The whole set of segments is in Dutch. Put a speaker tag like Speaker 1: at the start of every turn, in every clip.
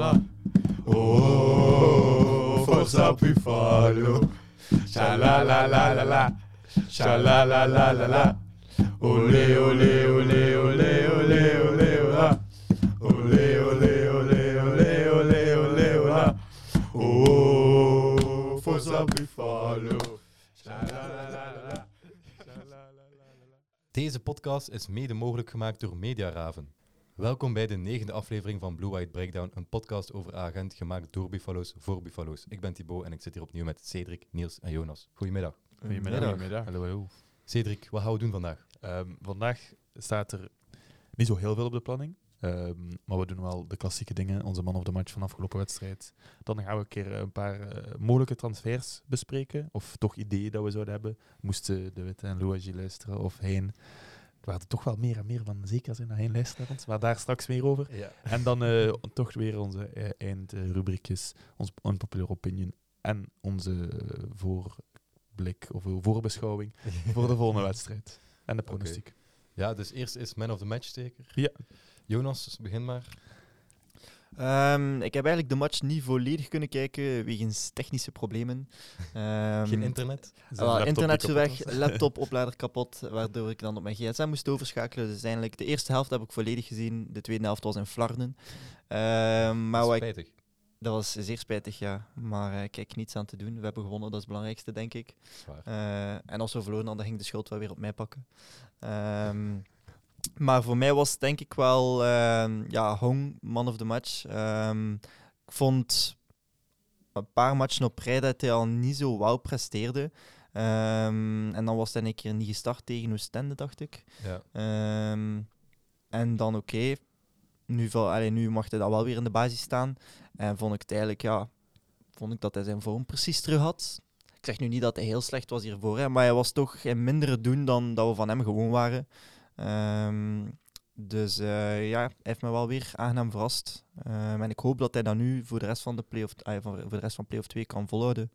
Speaker 1: la. Oh, forza Buffalo. Sha la la la la la. Sha la la la la la. Ole ole ole ole ole ole ola. Ole ole ole ole ole ole ola. Oh, forza la la la la la. Sha la la la la la.
Speaker 2: Deze podcast is mede mogelijk gemaakt door Mediaraven. Welkom bij de negende aflevering van Blue White Breakdown, een podcast over agent gemaakt door Buffalo's voor Buffalo's. Ik ben Thibaut en ik zit hier opnieuw met Cedric, Niels en Jonas. Goedemiddag.
Speaker 1: Goedemiddag. Goedemiddag.
Speaker 3: Hallo, hallo.
Speaker 2: Cedric, wat gaan we doen vandaag?
Speaker 3: Ehm, vandaag staat er niet zo heel veel op de planning. Ehm, maar we doen wel de klassieke dingen. Onze man of de match van de afgelopen wedstrijd. Dan gaan we een keer een paar eh, mogelijke transfers bespreken. Of toch ideeën dat we zouden hebben. Moesten De Witte en Louagie luisteren of Heen. Waren er toch wel meer en meer van zeker zijn dat Heen luistert naar ons. Maar daar straks meer over.
Speaker 2: Ja.
Speaker 3: En dan eh, toch weer onze eh, eindrubriekjes. Ons unpopular opinion. En onze eh, voorblik of voorbeschouwing voor de volgende wedstrijd. En de pronostiek.
Speaker 2: Ja, dus eerst is man of the match zeker?
Speaker 3: Ja.
Speaker 2: Jonas, begin maar.
Speaker 4: Ehm, ik heb eigenlijk de match niet volledig kunnen kijken wegens technische problemen. Ehm,
Speaker 2: Geen internet?
Speaker 3: Laptop
Speaker 4: internet
Speaker 3: kapot
Speaker 4: weg, laptop, oplader kapot, waardoor ik dan op mijn gsm moest overschakelen. Dus uiteindelijk, de eerste helft heb ik volledig gezien, de tweede helft was in Flarden. Ehm, maar
Speaker 2: is
Speaker 4: ik-
Speaker 2: spijtig.
Speaker 4: dat was zeer spijtig, ja. Maar eh, kijk, niets aan te doen. We hebben gewonnen, dat is het belangrijkste, denk ik. Eh, en als we verloren, dan ging de schuld wel weer op mij pakken. Ehm, maar voor mij was het denk ik wel ehm, ja, Hong, man of the match. Ehm, ik vond een paar matchen op rij dat hij al niet zo wauw presteerde. Ehm, en dan was hij een keer niet gestart tegen Oostende, dacht ik.
Speaker 2: Ja.
Speaker 4: En dan oké, nu, val- allee, nu mag hij dat wel weer in de basis staan. En vond ik het eigenlijk, ja, vond ik dat hij zijn vorm precies terug had. Ik zeg nu niet dat hij heel slecht was hiervoor, hè, maar hij was toch in mindere doen dan dat we van hem gewoon waren. Ehm, dus eh, ja, hij heeft me wel weer aangenaam verrast. Ehm, en ik hoop dat hij dat nu voor de rest van de play-off, ah, voor de rest van play-off 2 kan volhouden.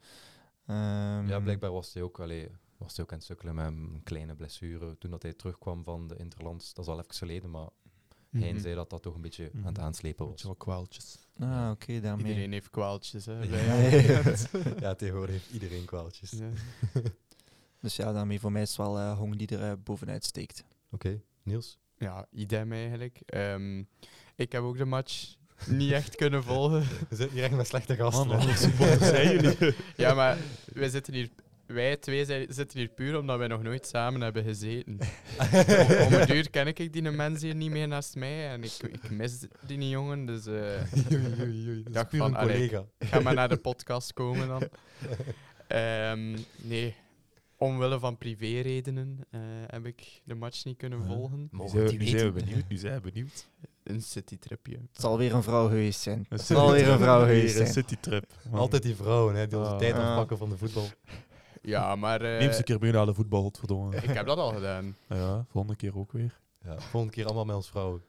Speaker 4: Ehm,
Speaker 2: ja, blijkbaar was hij ook, allee, was hij ook aan het sukkelen met een kleine blessure toen dat hij terugkwam van de Interlands. Dat is al even geleden, maar hij
Speaker 1: Mhm.
Speaker 2: zei dat dat toch een beetje aan het
Speaker 3: Mhm.
Speaker 2: aanslepen was.
Speaker 3: Beetje wel kwaaltjes.
Speaker 4: Ah, oké, daarmee.
Speaker 1: Iedereen heeft kwaaltjes, hè.
Speaker 2: Ja. ja, tegenwoordig heeft iedereen kwaaltjes.
Speaker 1: Ja.
Speaker 4: Dus ja, daarmee voor mij is het wel eh, Hong die er eh, bovenuit steekt.
Speaker 2: Oké, Niels?
Speaker 1: Ja, idem eigenlijk. Ehm, ik heb ook de match niet echt kunnen volgen.
Speaker 2: We zitten hier echt met slechte gasten.
Speaker 3: Man,
Speaker 2: hè.
Speaker 3: wat supporters zijn jullie?
Speaker 1: Ja, maar wij zitten hier... Wij twee zijn- zitten hier puur omdat wij nog nooit samen hebben gezeten. Om een duur ken ik die mens hier niet meer naast mij en ik, ik mis die jongen, dus eh,
Speaker 2: Oei, oei, oei, dat is puur
Speaker 1: van,
Speaker 2: een
Speaker 1: allee,
Speaker 2: collega.
Speaker 1: ik ga maar naar de podcast komen dan. Ehm, nee, omwille van privéredenen eh, heb ik de match niet kunnen volgen.
Speaker 3: Nu
Speaker 2: Mogen
Speaker 3: zijn
Speaker 2: die
Speaker 3: nu zijn we
Speaker 2: weten?
Speaker 3: benieuwd. Nu zijn we benieuwd.
Speaker 1: Een citytripje.
Speaker 4: Het zal weer een vrouw geweest zijn.
Speaker 3: Een
Speaker 4: Het zal weer een vrouw geweest
Speaker 3: Weer een
Speaker 4: zijn.
Speaker 3: citytrip. Man.
Speaker 2: Altijd die vrouwen hè, die onze
Speaker 3: Ah.
Speaker 2: tijd afpakken van de voetbal.
Speaker 1: Ja, maar eh,
Speaker 3: Neem eens een keer mee naar de voetbal, godverdomme.
Speaker 1: ik heb dat al gedaan.
Speaker 3: Ja, volgende keer ook weer.
Speaker 2: Ja, volgende keer allemaal met ons vrouwen.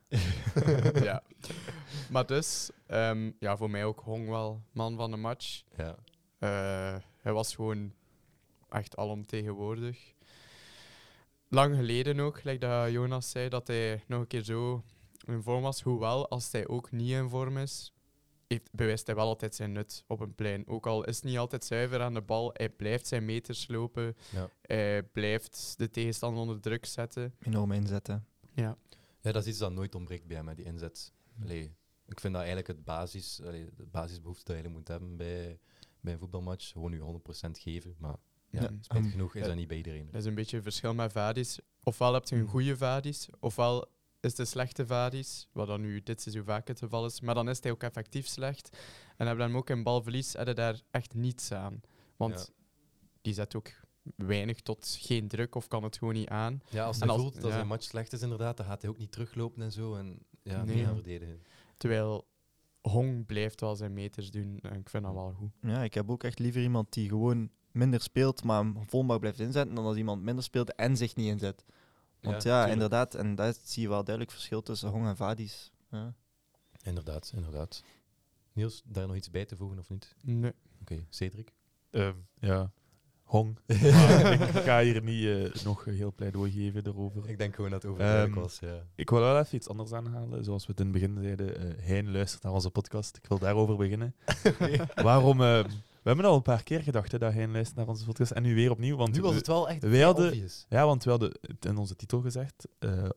Speaker 1: ja. Maar dus, ehm, ja, voor mij ook Hong wel man van de match.
Speaker 2: Ja.
Speaker 1: Eh, hij was gewoon echt alomtegenwoordig. Lang geleden ook, gelijk dat Jonas zei, dat hij nog een keer zo in vorm was. Hoewel, als hij ook niet in vorm is, heeft, bewijst hij wel altijd zijn nut op een plein. Ook al is het niet altijd zuiver aan de bal, hij blijft zijn meters lopen.
Speaker 2: Ja.
Speaker 1: Hij blijft de tegenstander onder druk zetten.
Speaker 4: Enorm inzetten.
Speaker 1: Ja.
Speaker 2: ja, dat is iets dat nooit ontbreekt bij hem, hè, die inzet. Allee, ik vind dat eigenlijk het basis, allee, de basisbehoefte dat je moet hebben bij, bij een voetbalmatch. Gewoon je 100% geven, maar ja,
Speaker 1: Ja.
Speaker 2: spijtig genoeg is
Speaker 1: ja.
Speaker 2: dat niet bij iedereen.
Speaker 1: Dat is een beetje het verschil met vadis. Ofwel heb je een
Speaker 2: Mm.
Speaker 1: goede vadis, ofwel is een slechte vadis, wat dan nu dit seizoen vaak het geval is. Maar dan is hij ook effectief slecht. En hebben we hem ook in balverlies, hebben daar echt niets aan. Want die zet ook weinig tot geen druk of kan het gewoon niet aan.
Speaker 2: Ja, als hij
Speaker 1: als-
Speaker 2: voelt dat
Speaker 1: ja.
Speaker 2: zijn match slecht is inderdaad, dan gaat hij ook niet teruglopen en zo. En ja,
Speaker 1: Nee.
Speaker 2: nee. gaan verdedigen.
Speaker 1: Terwijl Hong blijft wel zijn meters doen. En ik vind dat wel goed.
Speaker 4: Ja, ik heb ook echt liever iemand die gewoon minder speelt, maar hem blijft inzetten, dan als iemand minder speelt en zich niet inzet. Want ja, inderdaad, en daar zie je wel duidelijk verschil tussen Hong en Vadis. Ja.
Speaker 2: Inderdaad, inderdaad. Niels, daar nog iets bij te voegen of niet?
Speaker 1: Nee.
Speaker 2: Oké, Cedric?
Speaker 3: Ehm, ja, Hong. Ik ga hier niet eh, nog heel pleidooi geven erover.
Speaker 2: Ik denk gewoon dat het overduidelijk
Speaker 3: Ehm,
Speaker 2: was, ja.
Speaker 3: Ik wil wel even iets anders aanhalen. Zoals we het in het begin zeiden, eh Hein luistert naar onze podcast. Ik wil daarover beginnen. Waarom... we hebben al een paar keer gedacht hè, dat Hein luistert naar onze podcast. En nu weer opnieuw. Want
Speaker 2: Nu was
Speaker 3: we-
Speaker 2: het wel echt
Speaker 3: hadden-
Speaker 2: obvious.
Speaker 3: Ja, want we hadden het in onze titel gezegd. eh,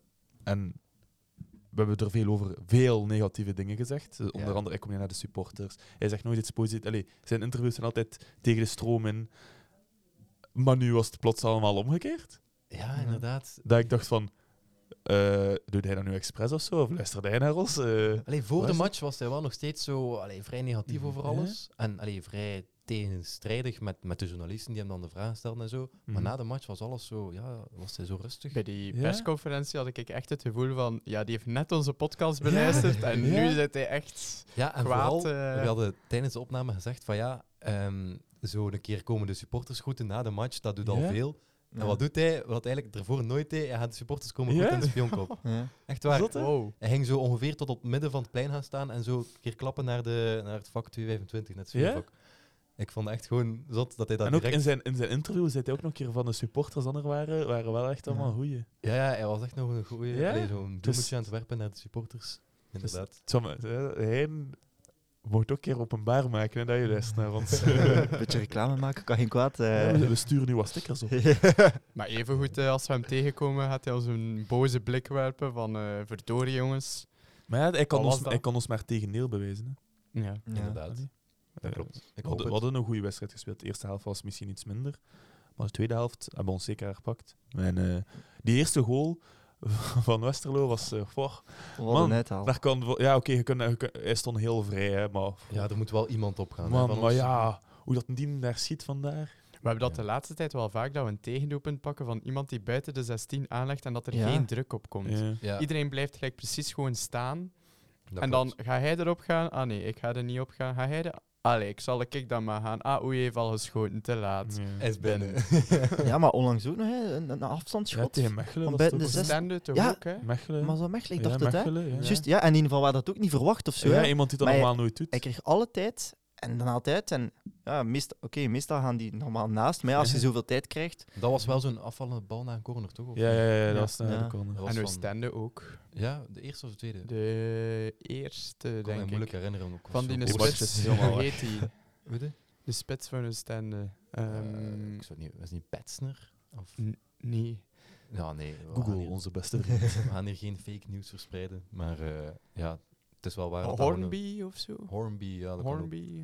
Speaker 3: en we hebben er veel over, veel negatieve dingen gezegd. Eh, onder andere, ik kom niet naar de supporters. Hij zegt nooit iets positiefs. Allee, zijn interviews zijn altijd tegen de stroom in. Maar nu was het plots allemaal omgekeerd.
Speaker 2: Ja, inderdaad.
Speaker 3: Dat ik dacht van, eh doet hij dat nu expres of zo? Of luisterde hij naar ons?
Speaker 2: Allee, voor de match was hij wel nog steeds zo allee, vrij negatief over
Speaker 3: Ja.
Speaker 2: alles. En allee, vrij tegenstrijdig met, met de journalisten die hem dan de vragen stelden en zo. Maar
Speaker 3: Mhm.
Speaker 2: na de match was alles zo, ja, was hij zo rustig.
Speaker 1: Bij die
Speaker 3: Ja?
Speaker 1: persconferentie had ik echt het gevoel van, ja, die heeft net onze podcast beluisterd en
Speaker 3: Ja.
Speaker 1: nu zit hij echt
Speaker 2: Ja, en
Speaker 1: kwaad.
Speaker 2: vooral,
Speaker 1: eh,
Speaker 2: we hadden tijdens de opname gezegd van ja, ehm, zo een keer komen de supporters groeten na de match, dat doet al veel. En wat doet hij? Wat eigenlijk ervoor nooit deed, hij gaat de supporters komen groeten in de spionkop. Echt waar.
Speaker 1: Wow.
Speaker 2: Hij ging zo ongeveer tot op het midden van het plein gaan staan en zo een keer klappen naar, de, naar het vak 225, net vak. Ik vond het echt gewoon zot dat hij dat
Speaker 3: en ook
Speaker 2: direct...
Speaker 3: in zijn, in zijn interview zei hij ook nog een keer van de supporters die er waren, waren wel echt allemaal
Speaker 4: Ja.
Speaker 3: goeie.
Speaker 2: Ja, ja, hij was echt nog een goeie...
Speaker 3: Ja?
Speaker 2: allee, zo'n
Speaker 3: Dus-
Speaker 2: aan het werpen naar de supporters. Inderdaad.
Speaker 3: Sommige, eh, hij moet ook een keer openbaar maken hè, dat je luistert naar ons.
Speaker 4: Een beetje reclame maken, kan geen kwaad. eh.
Speaker 3: Ja, we, we sturen nu wat stickers op.
Speaker 1: Maar evengoed, eh, als we hem tegenkomen, gaat hij ons een boze blik werpen van, eh verdorie jongens.
Speaker 3: Maar ja, hij, kan ons, hij kan ons maar tegendeel bewijzen. Hè.
Speaker 1: Ja.
Speaker 4: Ja.
Speaker 2: Inderdaad. Dat
Speaker 3: Eh,
Speaker 2: klopt. Ik
Speaker 3: We hadden, we
Speaker 2: het.
Speaker 3: hadden een goede wedstrijd gespeeld. De eerste helft was misschien iets minder. Maar de tweede helft hebben we ons zeker herpakt. En eh, die eerste goal van Westerlo was... eh goh,
Speaker 4: We
Speaker 3: Man,
Speaker 4: hadden net al.
Speaker 3: daar kan, ja, oké, je kunt- je kunt- hij stond heel vrij, hè, maar...
Speaker 2: Ja, er moet wel iemand op gaan.
Speaker 3: man, maar
Speaker 2: ons.
Speaker 3: ja, hoe dat team daar schiet vandaar...
Speaker 1: We hebben dat
Speaker 2: Ja.
Speaker 1: de laatste tijd wel vaak, dat we een tegendoelpunt pakken van iemand die buiten de 16 aanlegt en dat er
Speaker 4: Ja.
Speaker 1: geen druk op komt.
Speaker 3: Ja.
Speaker 2: Ja,
Speaker 1: Iedereen blijft gelijk precies gewoon staan.
Speaker 2: dat
Speaker 1: en dan ga hij erop gaan. Ah nee, ik ga er niet op gaan. Ga hij er... Allee, ik zal ik dan maar gaan. Ah, oei, heeft al geschoten, te laat.
Speaker 3: Ja.
Speaker 2: Hij is binnen.
Speaker 4: Ja, maar onlangs ook nog, hè, een, een
Speaker 3: Ja,
Speaker 4: afstandsschot.
Speaker 3: tegen Mechelen
Speaker 4: Van buiten
Speaker 3: het
Speaker 4: de zes-
Speaker 1: Stende toch
Speaker 4: Ja.
Speaker 1: ook, hè?
Speaker 3: Mechelen.
Speaker 4: maar zo Mechelen, ik
Speaker 3: Ja,
Speaker 4: dacht het, hè.
Speaker 3: Mechelen, ja.
Speaker 4: Juist, ja, en in ieder geval waar dat ook niet verwacht of zo.
Speaker 3: Ja,
Speaker 4: hè.
Speaker 3: iemand die dat normaal nooit doet.
Speaker 4: Hij kreeg alle tijd en dan altijd. En ja, meest, oké, meestal gaan die normaal naast. Maar ja, als je zoveel tijd krijgt.
Speaker 2: Dat was wel zo'n afvallende bal naar een corner, toch? Of
Speaker 3: Ja, ja, ja, dat was naar
Speaker 4: Ja.
Speaker 3: de corner.
Speaker 2: Dat was
Speaker 1: En Stende ook.
Speaker 2: Ja, de eerste of de tweede?
Speaker 1: De eerste,
Speaker 2: Ik kan me
Speaker 1: denk
Speaker 2: moeilijk
Speaker 1: ik.
Speaker 2: herinneren. ook
Speaker 1: Van die spits. heet die?
Speaker 2: Weet je?
Speaker 1: De spits van Stende.
Speaker 2: Eh,
Speaker 1: Ehm,
Speaker 2: ik zou niet... Was niet Petsner? Of...
Speaker 1: nee.
Speaker 2: Ja, nee. we
Speaker 3: Google,
Speaker 2: hier-
Speaker 3: onze beste vriend.
Speaker 2: We gaan hier geen fake nieuws verspreiden. Maar eh, ja, het is wel waar. een-
Speaker 1: Hornby of zo?
Speaker 2: Hornby, ja. Dat kan ook.
Speaker 1: Hornby.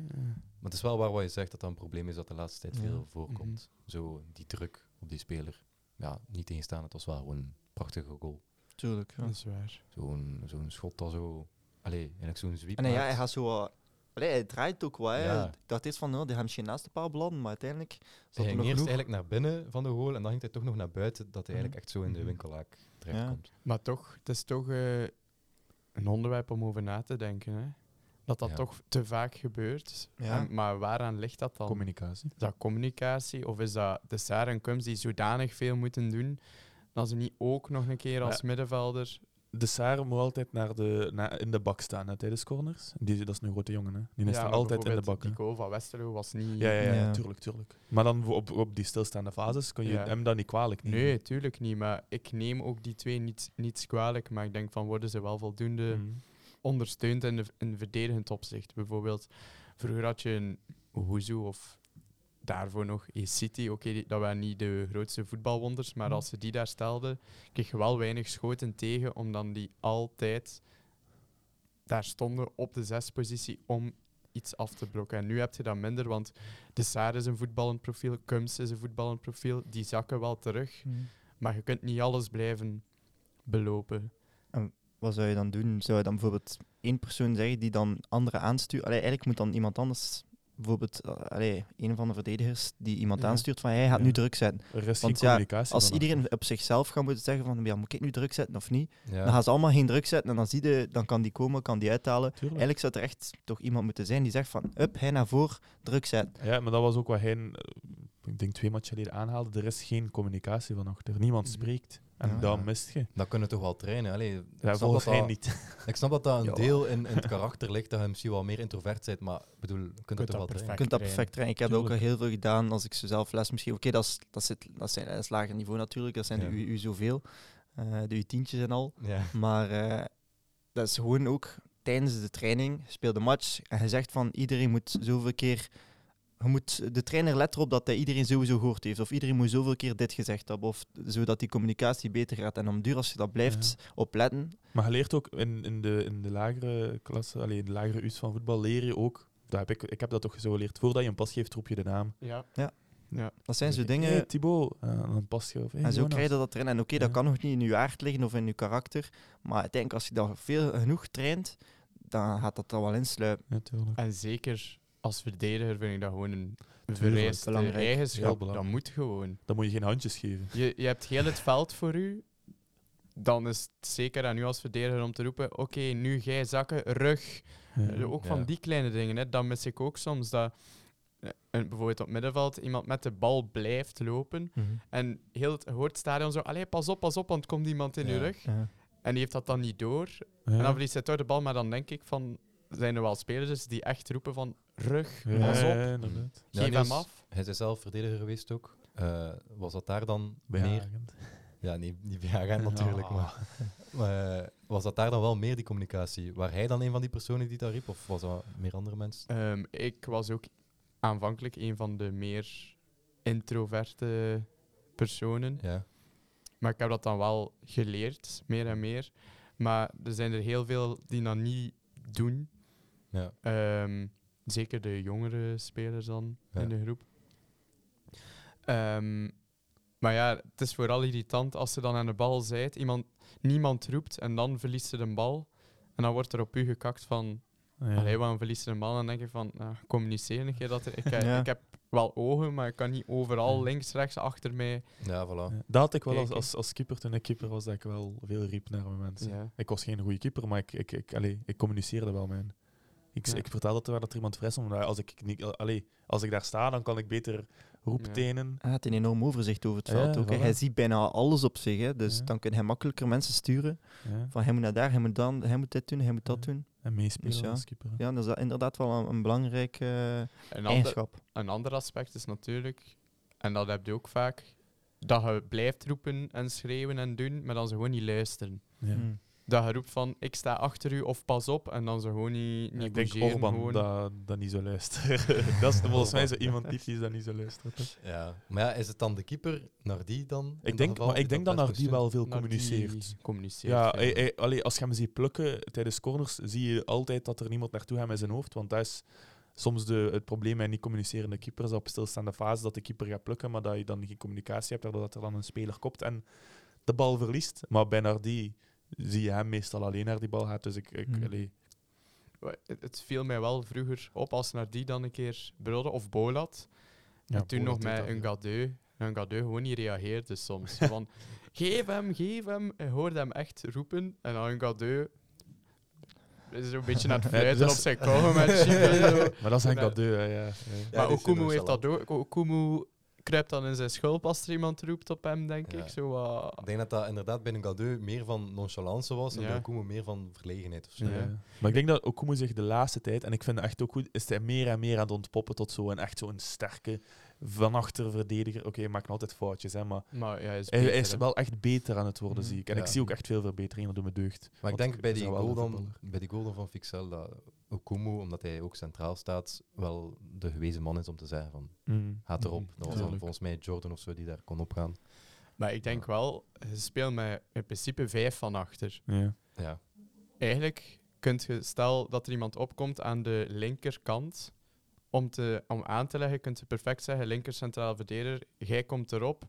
Speaker 2: Maar het is wel waar wat je zegt dat dat een probleem is dat de laatste tijd
Speaker 4: Ja.
Speaker 2: veel voorkomt.
Speaker 1: Mhm.
Speaker 2: Zo die druk op die speler. Ja, niet tegenstaan, het was wel gewoon een prachtige goal.
Speaker 4: Tuurlijk. Ja.
Speaker 1: Dat is waar.
Speaker 2: Zo'n zo'n schot dat zo... Allee, eigenlijk zo'n zwiep
Speaker 4: En hij- ja, hij gaat zo. Allee, hij draait ook wel.
Speaker 2: Ja.
Speaker 4: Ik dacht eerst van, nou, die gaan misschien naast de paal belanden, maar uiteindelijk
Speaker 2: Hij
Speaker 4: zat
Speaker 2: ging
Speaker 4: nog
Speaker 2: eerst
Speaker 4: genoeg.
Speaker 2: eigenlijk naar binnen van de goal en dan ging hij toch nog naar buiten, dat hij
Speaker 4: Mhm.
Speaker 2: eigenlijk echt zo in de
Speaker 1: Mhm.
Speaker 2: winkelhaak terechtkomt.
Speaker 1: Maar toch, het is toch eh, een onderwerp om over na te denken. Hè? Dat dat
Speaker 2: Ja.
Speaker 1: toch te vaak gebeurt.
Speaker 4: Ja.
Speaker 1: En- maar waaraan ligt dat dan?
Speaker 3: Communicatie.
Speaker 1: Is dat communicatie? Of is dat de Sarah en Kums die zodanig veel moeten doen dat ze niet ook nog een keer als
Speaker 3: Ja.
Speaker 1: middenvelder...
Speaker 3: De Saar moet altijd naar de, na- in de bak staan hè, tijdens corners. Die, dat is een grote jongen, hè. Die is er altijd in de bak.
Speaker 1: Die goal van Westerlo was niet...
Speaker 3: Ja, ja, ja,
Speaker 4: Ja.
Speaker 3: tuurlijk, tuurlijk. Maar dan op, op die stilstaande fases kun je
Speaker 1: Ja.
Speaker 3: hem dan niet kwalijk nemen.
Speaker 1: Nee, tuurlijk niet. Maar ik neem ook die twee niet, niets kwalijk. Maar ik denk van, worden ze wel voldoende
Speaker 3: Mhm.
Speaker 1: ondersteund in, de, in verdedigend opzicht? Bijvoorbeeld, vroeger had je een Ohuzu of daarvoor nog E-City. Oké, die- dat waren niet de grootste voetbalwonders, maar als ze die daar stelden, kreeg je wel weinig schoten tegen, omdat die altijd daar stonden op de zespositie om iets af te blokken. En nu heb je dat minder, want de Saar is een voetballend profiel, Kums is een voetballend profiel, die zakken wel terug.
Speaker 4: Mhm.
Speaker 1: Maar je kunt niet alles blijven belopen.
Speaker 4: Wat zou je dan doen? Zou je dan bijvoorbeeld één persoon zeggen die dan anderen aanstuurt? Allee, eigenlijk moet dan iemand anders, bijvoorbeeld eh, allee, een van de verdedigers, die iemand
Speaker 1: Ja.
Speaker 4: aanstuurt van hij gaat
Speaker 3: Ja.
Speaker 4: nu druk zetten.
Speaker 3: Er is
Speaker 4: Want
Speaker 3: geen
Speaker 4: ja,
Speaker 3: communicatie.
Speaker 4: Als iedereen op zichzelf gaat moeten zeggen van ja, moet ik nu druk zetten of niet? Dan gaan ze allemaal geen druk zetten en dan, zie je, dan kan die komen, kan die uithalen.
Speaker 3: Tuurlijk.
Speaker 4: Eigenlijk zou er echt toch iemand moeten zijn die zegt van up, hij naar voren, druk zetten.
Speaker 3: Ja, maar dat was ook wat hij, eh, ik denk twee matchen geleden aanhaalde. Er is geen communicatie van achter. Niemand
Speaker 1: Mhm.
Speaker 3: spreekt. En
Speaker 4: Ja.
Speaker 3: dat mist je.
Speaker 2: Dat kunnen we toch wel trainen. Allee, ik,
Speaker 3: Ja,
Speaker 2: snap
Speaker 3: volgens
Speaker 2: dat
Speaker 3: hij
Speaker 2: dat,
Speaker 3: niet.
Speaker 2: ik snap dat dat een
Speaker 4: Ja.
Speaker 2: deel in, in het karakter ligt, dat je misschien wel meer introvert bent, maar ik bedoel, je kunt dat toch wel trainen.
Speaker 4: Je kunt dat perfect trainen. Ik heb dat ook al heel veel gedaan als ik zo zelf les misschien. Oké, dat, is, dat, zit, dat, zijn, dat is lager niveau natuurlijk. Dat zijn
Speaker 2: Ja.
Speaker 4: de U, U zoveel. eh, de U-tientjes en al.
Speaker 2: Ja.
Speaker 4: Maar eh, dat is gewoon ook tijdens de training, je speelt de match en je zegt van iedereen moet zoveel keer. Je moet de trainer let erop dat hij iedereen sowieso gehoord heeft. Of iedereen moet zoveel keer dit gezegd hebben. Of zodat die communicatie beter gaat. En om duur, als je dat blijft opletten.
Speaker 3: Maar je leert ook in, in, de, in de lagere klasse, alleen de lagere U's van voetbal, leer je ook. Dat heb ik, ik heb dat toch zo geleerd. Voordat je een pas geeft, roep je de naam.
Speaker 1: Ja.
Speaker 4: Ja.
Speaker 1: ja.
Speaker 4: Dat zijn zo dingen.
Speaker 3: Hey, Thibaut. En dan pas je. Of, hey,
Speaker 4: En zo
Speaker 3: Jonas.
Speaker 4: krijg je dat erin. En oké, dat
Speaker 3: Ja.
Speaker 4: kan nog niet in je aard liggen of in je karakter. Maar ik denk als je dat veel genoeg traint, dan gaat dat er wel insluipen.
Speaker 3: Ja, tuurlijk.
Speaker 1: En zeker als verdediger vind ik dat gewoon een vereiste eigenschap. Dat
Speaker 3: belangrijk.
Speaker 1: moet gewoon.
Speaker 3: Dan moet je geen handjes geven.
Speaker 1: Je, je hebt heel het veld voor u. Dan is het zeker aan u als verdediger om te roepen: Oké, nu jij zakken, rug.
Speaker 3: Ja.
Speaker 1: Eh, ook
Speaker 2: Ja.
Speaker 1: van die kleine dingen. Hè. Dat mis ik ook soms. Dat eh, een- bijvoorbeeld op middenveld iemand met de bal blijft lopen. En heel het, hoort het stadion zo: Allee, pas op, pas op, want er komt iemand in je
Speaker 2: Ja.
Speaker 1: rug.
Speaker 4: Ja.
Speaker 1: En die heeft dat dan niet door.
Speaker 3: Ja.
Speaker 1: En dan verliest hij toch de bal. Maar dan denk ik van. Zijn er wel spelers die echt roepen van rug, pas op,
Speaker 3: ja, inderdaad.
Speaker 2: Ja,
Speaker 1: geef hem af.
Speaker 2: Hij is zelf verdediger geweest ook. Eh, was dat daar dan meer? Ja, niet, niet bij Agent natuurlijk, maar, maar eh, was dat daar dan wel meer die communicatie? Waar hij dan een van die personen die dat riep, of was dat meer andere mensen?
Speaker 1: Ehm, ik was ook aanvankelijk een van de meer introverte personen.
Speaker 2: Ja,
Speaker 1: Maar ik heb dat dan wel geleerd, meer en meer. Maar er zijn er heel veel die dat niet doen.
Speaker 2: Ja.
Speaker 1: Ehm, zeker de jongere spelers dan
Speaker 2: Ja.
Speaker 1: in de groep. Ehm, maar ja, het is vooral irritant als ze dan aan de bal zijt. Iemand, niemand roept en dan verliest ze de bal. En dan wordt er op u gekakt van,
Speaker 3: Ja.
Speaker 1: allee, waarom verliest ze de bal? En dan denk je van, nou, communiceer een keer. Dat er, ik, eh,
Speaker 4: Ja.
Speaker 1: ik heb wel ogen, maar ik kan niet overal
Speaker 3: Ja.
Speaker 1: links, rechts, achter mij.
Speaker 2: Ja, voilà.
Speaker 3: Ja, Dat had ik wel als, als, als keeper toen ik keeper was, dat ik wel veel riep naar mijn mensen.
Speaker 1: Ja.
Speaker 3: Ik was geen goede keeper, maar ik, ik, ik, allee, ik communiceerde wel met hen. Ik,
Speaker 1: Ja.
Speaker 3: ik vertelde terwijl dat er iemand vrij omdat als ik, niet, allee, als ik daar sta, dan kan ik beter roeptenen.
Speaker 4: Hij had een enorm overzicht over het
Speaker 3: Ja,
Speaker 4: veld ook.
Speaker 3: voilà.
Speaker 4: Hij ziet bijna alles op zich. Hè. Dus
Speaker 3: Ja.
Speaker 4: dan kan hij makkelijker mensen sturen.
Speaker 3: Ja.
Speaker 4: Van hij moet naar daar, hij moet, dan, hij moet dit doen, hij moet dat
Speaker 3: Ja.
Speaker 4: doen.
Speaker 3: En meespelen
Speaker 4: Dus ja.
Speaker 3: als keeper. hè.
Speaker 4: Ja, dat is dat inderdaad wel een, een belangrijk eh,
Speaker 1: Een, ander,
Speaker 4: eigenschap.
Speaker 1: een ander aspect is natuurlijk, en dat heb je ook vaak, dat je blijft roepen en schreeuwen en doen, maar dan ze gewoon niet luisteren.
Speaker 3: Ja.
Speaker 4: Hmm.
Speaker 1: Dat je roept van, ik sta achter u of pas op, en dan ze gewoon niet,
Speaker 3: Ja,
Speaker 1: niet
Speaker 3: ik denk
Speaker 1: bougeren,
Speaker 3: Orban
Speaker 1: gewoon.
Speaker 3: dat, dat niet zo luistert. dat is volgens mij zo iemand typisch dat niet zo luistert. hè.
Speaker 2: Ja. Maar ja, is het dan de keeper naar die dan?
Speaker 3: Ik denk,
Speaker 2: geval?
Speaker 3: maar ik
Speaker 2: Is
Speaker 3: denk dat naar die wel veel
Speaker 1: die
Speaker 3: communiceert.
Speaker 1: communiceert
Speaker 3: Ja, hij- hij- allee, als je hem ziet plukken tijdens corners, zie je altijd dat er niemand naartoe gaat met zijn hoofd. Want dat is soms de, het probleem met niet communicerende keepers op stilstaande fase, dat de keeper gaat plukken, maar dat je dan geen communicatie hebt, waardoor dat er dan een speler kopt en de bal verliest. Maar bij Nardi zie je hem meestal alleen naar die bal gaat. Dus ik, ik,
Speaker 4: Hmm.
Speaker 1: Het, het viel mij wel vroeger op als naar die dan een keer brodde of Bolat.
Speaker 3: ja,
Speaker 1: en toen nog met een gadeu. En een gadeu gewoon niet reageerde soms. Van, geef hem, geef hem. Hij hoorde hem echt roepen. En dan een gadeu is zo'n beetje aan het fluiten
Speaker 3: dat
Speaker 1: op zijn kouwen met.
Speaker 3: Maar dat is een hè, ja. ja.
Speaker 1: Maar Okumu heeft dat ook. Okumu kruipt dan in zijn schulp als er iemand roept op hem, denk
Speaker 2: Ja.
Speaker 1: ik. Zo, wat-
Speaker 2: Ik denk dat dat inderdaad bij een Gadeu meer van nonchalance was en
Speaker 1: Ja.
Speaker 2: bij Okumu meer van verlegenheid of zo.
Speaker 1: Ja.
Speaker 3: Ja. Maar ik denk dat Okumu zich de laatste tijd, en ik vind het echt ook goed, is hij meer en meer aan het ontpoppen tot zo'n echt zo'n sterke van achter verdediger. Oké, hij maakt nog altijd foutjes, hè, maar
Speaker 1: Maar ja, hij is,
Speaker 3: hij,
Speaker 1: beter,
Speaker 3: hij is wel echt beter aan het worden,
Speaker 1: Mhm.
Speaker 3: zie ik. En
Speaker 2: Ja.
Speaker 3: ik zie ook echt veel verbeteringen door mijn deugd.
Speaker 2: Maar ik denk bij die, goal dan,
Speaker 3: voetballer.
Speaker 2: bij die goal dan van Fixel dat Okumu, omdat hij ook centraal staat, wel de gewezen man is om te zeggen van
Speaker 3: Mm.
Speaker 2: gaat erop.
Speaker 3: Mhm.
Speaker 2: Dat was dan volgens mij Jordan of zo die daar kon opgaan.
Speaker 1: Maar ik denk wel, je speelt met in principe vijf van achter.
Speaker 3: Ja.
Speaker 2: Ja,
Speaker 1: Eigenlijk kunt je, stel dat er iemand opkomt aan de linkerkant, om, te, om aan te leggen, kunt je perfect zeggen, linker centraal verdediger, jij komt erop,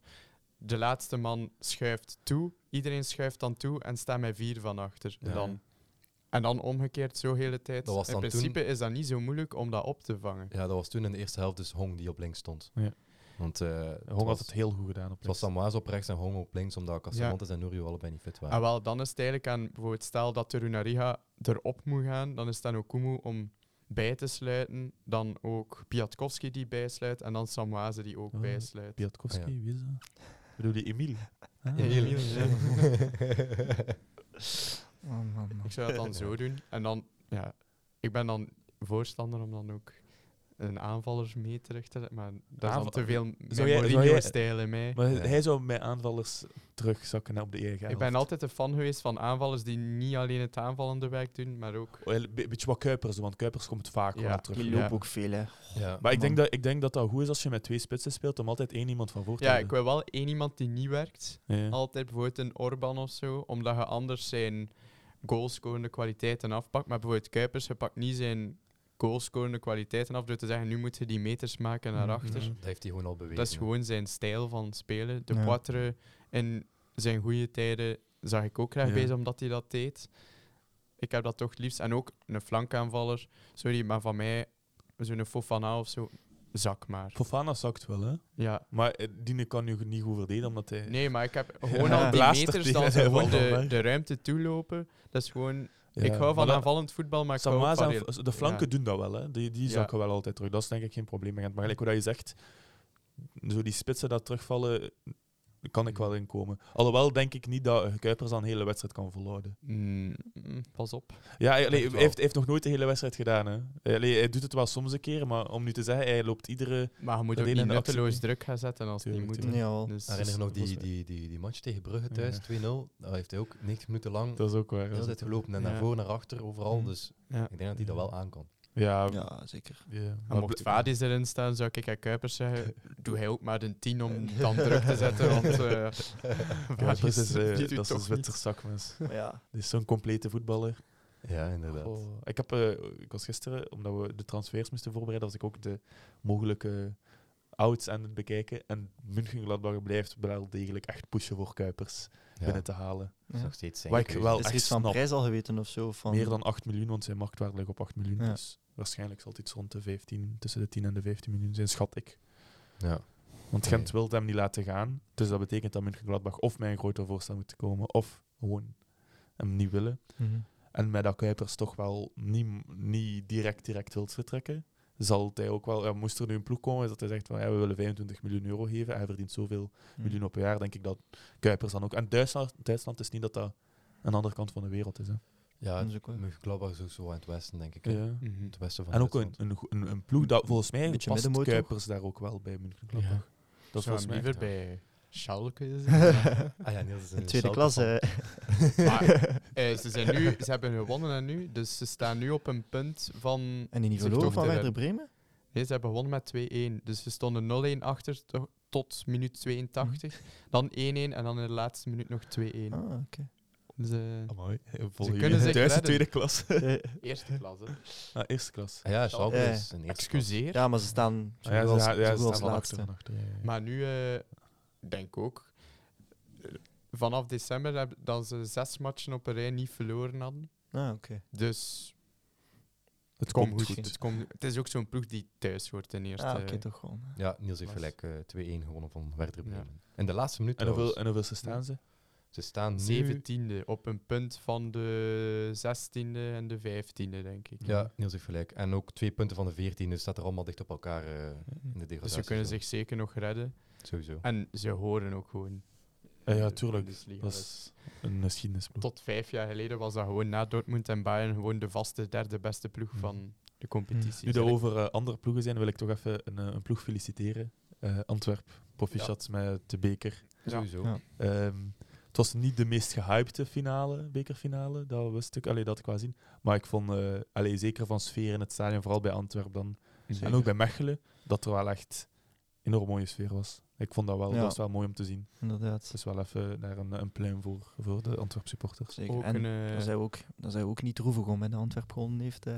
Speaker 1: de laatste man schuift toe, iedereen schuift dan toe en staat met vier van achter.
Speaker 2: Ja.
Speaker 1: Dan. En dan omgekeerd zo de hele tijd.
Speaker 2: Dat was
Speaker 1: in principe is dat niet zo moeilijk om dat op te vangen.
Speaker 2: ja, dat was toen in de eerste helft dus Hong die op links stond.
Speaker 3: Ja.
Speaker 2: Want eh, het
Speaker 3: Hong had
Speaker 2: was,
Speaker 3: het heel goed gedaan op
Speaker 2: het was
Speaker 3: links.
Speaker 2: Op rechts en Hong op links, omdat Casamontes en Nurio allebei niet fit waren.
Speaker 1: En wel, dan is het eigenlijk aan, bijvoorbeeld stel dat de Runariga erop moet gaan, dan is het aan Okumu om bij te sluiten, dan ook Piatkowski die bijsluit en dan Samoise die ook
Speaker 3: Oh,
Speaker 1: bijsluit.
Speaker 3: Piatkowski,
Speaker 2: Ja.
Speaker 3: wie is dat? Bedoel je Emiel? Ah.
Speaker 1: Emiel,
Speaker 4: Oh, man, man.
Speaker 1: Ik zou dat dan zo doen. En dan, ja, ik ben dan voorstander om dan ook een aanvallers mee terug te zetten. Maar dat is dan
Speaker 3: Aanval-
Speaker 1: te veel
Speaker 3: Zou jij- zou jij-
Speaker 1: Mourinho-stijl in mij.
Speaker 3: Maar
Speaker 2: Ja.
Speaker 3: hij zou met aanvallers terugzakken op de eigen
Speaker 1: Ik ben altijd een fan geweest van aanvallers die niet alleen het aanvallende werk doen, maar ook...
Speaker 3: Wel, Een beetje wat Kuipers doen, want Kuipers komt vaak
Speaker 1: Ja,
Speaker 3: wel terug.
Speaker 4: Die
Speaker 1: Ja.
Speaker 4: lopen ook veel, hè.
Speaker 2: ja.
Speaker 3: Maar ik denk, dat, ik denk dat dat goed is als je met twee spitsen speelt, om altijd één iemand van voor te
Speaker 1: Ja, ik wil wel één iemand die niet werkt.
Speaker 3: Ja.
Speaker 1: Altijd bijvoorbeeld een Orban of zo, omdat je anders zijn goalscorende kwaliteiten afpakt. Maar bijvoorbeeld Kuipers, je pakt niet zijn goalscorende kwaliteiten af door te zeggen, nu moet je die meters maken naar
Speaker 3: Mhm.
Speaker 1: achter.
Speaker 3: Ja.
Speaker 2: Dat heeft hij gewoon al bewezen.
Speaker 1: Dat is gewoon zijn stijl van spelen. De
Speaker 4: Ja.
Speaker 1: Poitre in zijn goede tijden zag ik ook graag
Speaker 3: Ja.
Speaker 1: bezig omdat hij dat deed. Ik heb dat toch het liefst. En ook een flankaanvaller. Sorry, maar van mij, zo'n Fofana of zo, zak maar.
Speaker 3: Fofana zakt wel, hè?
Speaker 1: Ja.
Speaker 3: Maar eh, die kan nu niet goed verdedigen, omdat hij...
Speaker 1: Nee, maar ik heb gewoon
Speaker 4: Ja.
Speaker 1: al die
Speaker 3: er
Speaker 1: meters dan gewoon de, de ruimte toelopen. Dat is gewoon...
Speaker 3: Ja,
Speaker 1: ik hou van aanvallend voetbal, maar ik
Speaker 3: Samaza
Speaker 1: van...
Speaker 3: de flanken
Speaker 1: ja.
Speaker 3: doen dat wel, hè? Die, die
Speaker 1: Ja.
Speaker 3: zakken wel altijd terug. Dat is denk ik geen probleem. Maar gelijk hoe dat je zegt, zo die spitsen dat terugvallen, kan ik wel inkomen. Alhoewel denk ik niet dat Kuipers dan een hele wedstrijd kan volhouden.
Speaker 1: Mm, pas op.
Speaker 3: Ja, hij, allee, hij heeft, hij heeft nog nooit de hele wedstrijd gedaan. Hè. Hij- allee, hij doet het wel soms een keer, maar om nu te zeggen, hij loopt iedere...
Speaker 1: Maar je moet
Speaker 3: Dat
Speaker 1: ook niet nutteloos
Speaker 3: niet.
Speaker 1: druk gaan zetten als het niet
Speaker 3: Tuurlijk,
Speaker 1: moet.
Speaker 3: tuurlijk.
Speaker 4: Ja, wel.
Speaker 1: Dus,
Speaker 2: Herinner je nog
Speaker 3: dat
Speaker 2: die, die, die, die match tegen Brugge thuis,
Speaker 3: Ja.
Speaker 2: 2-0? Daar heeft hij ook 90 minuten lang
Speaker 3: Dat is ook waar.
Speaker 2: tijd gelopen. En naar voor, naar achter, overal. Dus
Speaker 1: ja.
Speaker 2: ik denk dat hij dat wel aan kan.
Speaker 3: Ja, ja.
Speaker 4: zeker.
Speaker 1: En
Speaker 3: maar
Speaker 1: mocht Vadis erin staan, zou ik aan Kuipers zeggen, doe hij ook maar een 10 om dan druk te zetten, want eh
Speaker 3: Kuipers is, eh, dat is een
Speaker 1: toch
Speaker 3: Zwitser
Speaker 1: niet.
Speaker 3: zakmes.
Speaker 4: Maar ja,
Speaker 3: Die is zo'n complete voetballer.
Speaker 2: Ja, inderdaad.
Speaker 3: Ik, heb, eh, ik was gisteren, omdat we de transfers moesten voorbereiden, was ik ook de mogelijke outs aan het bekijken. En München Gladbach blijft wel degelijk echt pushen voor Kuipers binnen te halen.
Speaker 2: dat is
Speaker 4: ja.
Speaker 2: nog steeds zijn
Speaker 3: ik wel
Speaker 4: Is
Speaker 3: echt
Speaker 4: iets van
Speaker 3: snap.
Speaker 4: prijs al geweten of zo? Van...
Speaker 3: Meer dan 8 miljoen, want zijn marktwaarde ligt op 8 miljoen.
Speaker 4: Ja.
Speaker 3: Dus waarschijnlijk zal het iets rond de 15, tussen de 10 en de 15 miljoen zijn, schat ik.
Speaker 2: Ja.
Speaker 3: Want. Gent wil hem niet laten gaan. Dus dat betekent dat München Gladbach of met een groter voorstel moet komen, of gewoon hem niet willen.
Speaker 4: Mhm.
Speaker 3: En met dat Kuipers toch wel niet, niet direct, direct wilt vertrekken, zal hij ook wel, ja, moest er nu een ploeg komen dat hij zegt van ja, we willen 25 miljoen euro geven en hij verdient zoveel
Speaker 4: Mhm.
Speaker 3: miljoen op een jaar, denk ik dat Kuipers dan ook. En Duitsland, Duitsland is niet dat dat een andere kant van de wereld is. Hè.
Speaker 2: Ja,
Speaker 4: Dat is ook
Speaker 2: is zo aan het westen, denk ik.
Speaker 3: Ja.
Speaker 1: Mhm.
Speaker 2: Het westen van
Speaker 3: En ook een, een, een, een ploeg dat volgens mij
Speaker 4: Beetje
Speaker 3: past
Speaker 4: middenmoot,
Speaker 3: Kuipers daar ook wel bij.
Speaker 1: Ja.
Speaker 3: Dat is volgens mij
Speaker 1: liever bij Schalke.
Speaker 2: Ah ja, Niels is
Speaker 4: In
Speaker 2: een
Speaker 4: tweede
Speaker 2: Schalke
Speaker 4: klas,
Speaker 2: fan.
Speaker 4: hè.
Speaker 1: maar eh, ze, zijn nu, ze hebben gewonnen en nu, dus ze staan nu op een punt van...
Speaker 4: En die niet
Speaker 1: Zich
Speaker 4: verloren
Speaker 1: toch
Speaker 4: van Werder. Bremen?
Speaker 1: Nee, ze hebben gewonnen met 2-1. Dus ze stonden 0-1 achter to- tot minuut 82. Dan 1-1 en dan in de laatste minuut nog 2-1.
Speaker 4: Ah, oké.
Speaker 1: Dus, eh,
Speaker 3: Amai, volgen
Speaker 1: kunnen zich
Speaker 3: thuis in
Speaker 1: redden.
Speaker 3: tweede klas?
Speaker 1: eerste klasse.
Speaker 3: ah, eerste klas.
Speaker 2: Ah ja, Schalke
Speaker 4: Ja.
Speaker 2: is een eerste
Speaker 1: Excuseer.
Speaker 4: Ja, maar ze staan
Speaker 3: Ah, ja, ze, ja, ze staan
Speaker 4: als laatste.
Speaker 3: achter. Van achter ja, ja.
Speaker 1: Maar nu, eh, denk ik ook, eh, vanaf december heb, dat ze zes matchen op een rij niet verloren hadden.
Speaker 4: Ah, oké.
Speaker 1: Dus
Speaker 3: het
Speaker 1: kom
Speaker 3: komt
Speaker 1: goed.
Speaker 3: goed.
Speaker 1: Het, komt- het is ook zo'n ploeg die thuis wordt ten eerste.
Speaker 4: Ah, oké, toch gewoon.
Speaker 2: Ja, Niels heeft gelijk eh, 2-1 gewonnen van Werder
Speaker 1: Ja.
Speaker 2: Bremen. In de laatste minuut
Speaker 3: En hoeveel, en hoeveel ze staan ze?
Speaker 2: Ze staan nu...
Speaker 1: Zeventiende, op een punt van de zestiende en de vijftiende, denk ik.
Speaker 2: Ja, Niels heeft gelijk. En ook twee punten van de 14, dus staat er allemaal dicht op elkaar eh, in de degradatie.
Speaker 1: Dus ze kunnen zich zeker nog redden.
Speaker 2: Sowieso.
Speaker 1: En ze horen ook gewoon.
Speaker 3: Ja, tuurlijk.
Speaker 1: Bundesliga.
Speaker 3: Dat is een geschiedenisploeg.
Speaker 1: Tot vijf jaar geleden was dat gewoon na Dortmund en Bayern gewoon de vaste derde beste ploeg
Speaker 3: Mhm.
Speaker 1: van de competitie.
Speaker 3: Nu dat we over eh, andere ploegen zijn, wil ik toch even een, eh, een ploeg feliciteren. Eh Antwerp, proficiat met de beker.
Speaker 1: Ja.
Speaker 2: Sowieso.
Speaker 4: Ja.
Speaker 3: Ehm, het was niet de meest gehypte finale, bekerfinale, dat wist ik, allee, dat ik wel zien. Maar ik vond, eh, allee, zeker van sfeer in het stadion, vooral bij Antwerp dan, en ook bij Mechelen, dat er wel echt een enorm mooie sfeer was. Ik vond dat wel,
Speaker 4: Ja.
Speaker 3: dat was wel mooi om te zien.
Speaker 4: Inderdaad.
Speaker 3: Dus wel even daar een, een pluim voor, voor de Antwerp supporters.
Speaker 4: Zeker.
Speaker 1: Ook
Speaker 4: en
Speaker 1: een, eh,
Speaker 4: dat zijn we ook, dat zijn we ook niet droevig om met de Antwerp gewonnen heeft. eh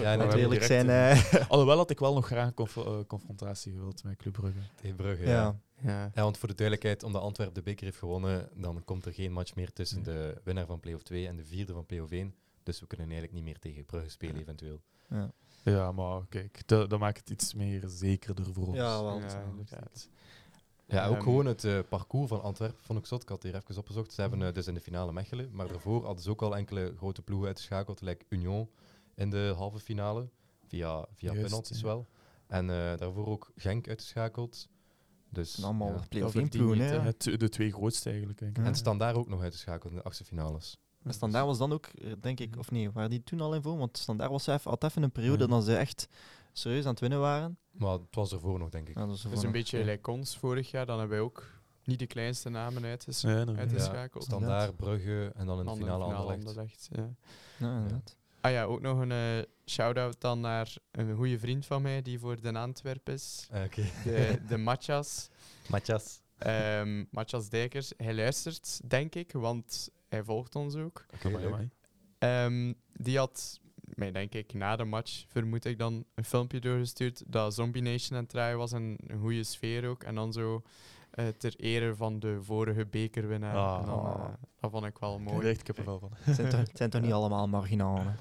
Speaker 2: Ja,
Speaker 3: direct,
Speaker 4: zijn.
Speaker 3: eh,
Speaker 4: eh,
Speaker 3: Alhoewel had ik wel nog graag een conf- eh, confrontatie gewild met Club Brugge.
Speaker 2: Tegen Brugge, ja.
Speaker 4: ja.
Speaker 1: ja.
Speaker 2: Ja, want voor de duidelijkheid, omdat Antwerpen de beker heeft gewonnen, dan komt er geen match meer tussen de winnaar van play-off 2 en de vierde van play-off 1. Dus we kunnen eigenlijk niet meer tegen Brugge spelen, eventueel.
Speaker 4: Ja.
Speaker 3: Ja, maar kijk, dat, dat maakt het iets meer zekerder voor ons.
Speaker 4: Ja, wel.
Speaker 1: Ja, inderdaad.
Speaker 2: Ja, ook
Speaker 1: Ehm,
Speaker 2: gewoon het eh, parcours van Antwerpen vond ik zot. Ik had hier even opgezocht. Ze hebben eh, dus in de finale Mechelen, maar daarvoor hadden ze ook al enkele grote ploegen uitgeschakeld, like Union in de halve finale, via, via
Speaker 3: Juist,
Speaker 2: penalties
Speaker 3: ja.
Speaker 2: wel. En eh, daarvoor ook Genk uitgeschakeld. Dus,
Speaker 4: En allemaal
Speaker 2: ja.
Speaker 4: play-off
Speaker 1: Dat
Speaker 4: 1
Speaker 1: verdient
Speaker 4: ploegen,
Speaker 3: de, twee grootste eigenlijk, denk ik.
Speaker 2: En Standaard ook nog uitgeschakeld in de achtste finales.
Speaker 4: En Standaard was dan ook, denk ik, of nee, waren die toen al in vorm? Want Standaard was even, had even een periode
Speaker 3: Ja.
Speaker 4: dat ze echt serieus aan het winnen waren.
Speaker 2: Maar het was ervoor nog, denk ik.
Speaker 4: Ja, dat is
Speaker 1: een beetje gelijk ons vorig jaar. Dan hebben wij ook niet de kleinste namen
Speaker 3: Ja, inderdaad.
Speaker 1: uitgeschakeld.
Speaker 2: Standaard, Brugge en dan in de finale Anderlecht.
Speaker 1: Anderlecht, ja.
Speaker 4: Ja, inderdaad.
Speaker 1: Ah ja, ook nog een eh, shout-out dan naar een goede vriend van mij die voor de Antwerp is.
Speaker 2: Ah, Oké.
Speaker 1: De, de Matjas.
Speaker 2: Matjas.
Speaker 1: Ehm Matjas Dijkers. Hij luistert, denk ik, want hij volgt ons ook.
Speaker 2: Leuk.
Speaker 3: amai.
Speaker 1: Ehm, die had mij, denk ik, na de match, vermoed ik dan, een filmpje doorgestuurd dat Zombie Nation aan het draaien was en een goede sfeer ook. En dan zo eh, ter ere van de vorige bekerwinnaar.
Speaker 3: Ah.
Speaker 1: En dan, eh, dat vond ik wel
Speaker 3: Ik heb er
Speaker 1: mooi.
Speaker 3: kippenvel van.
Speaker 4: Het zijn, toch, het zijn toch niet allemaal marginalen?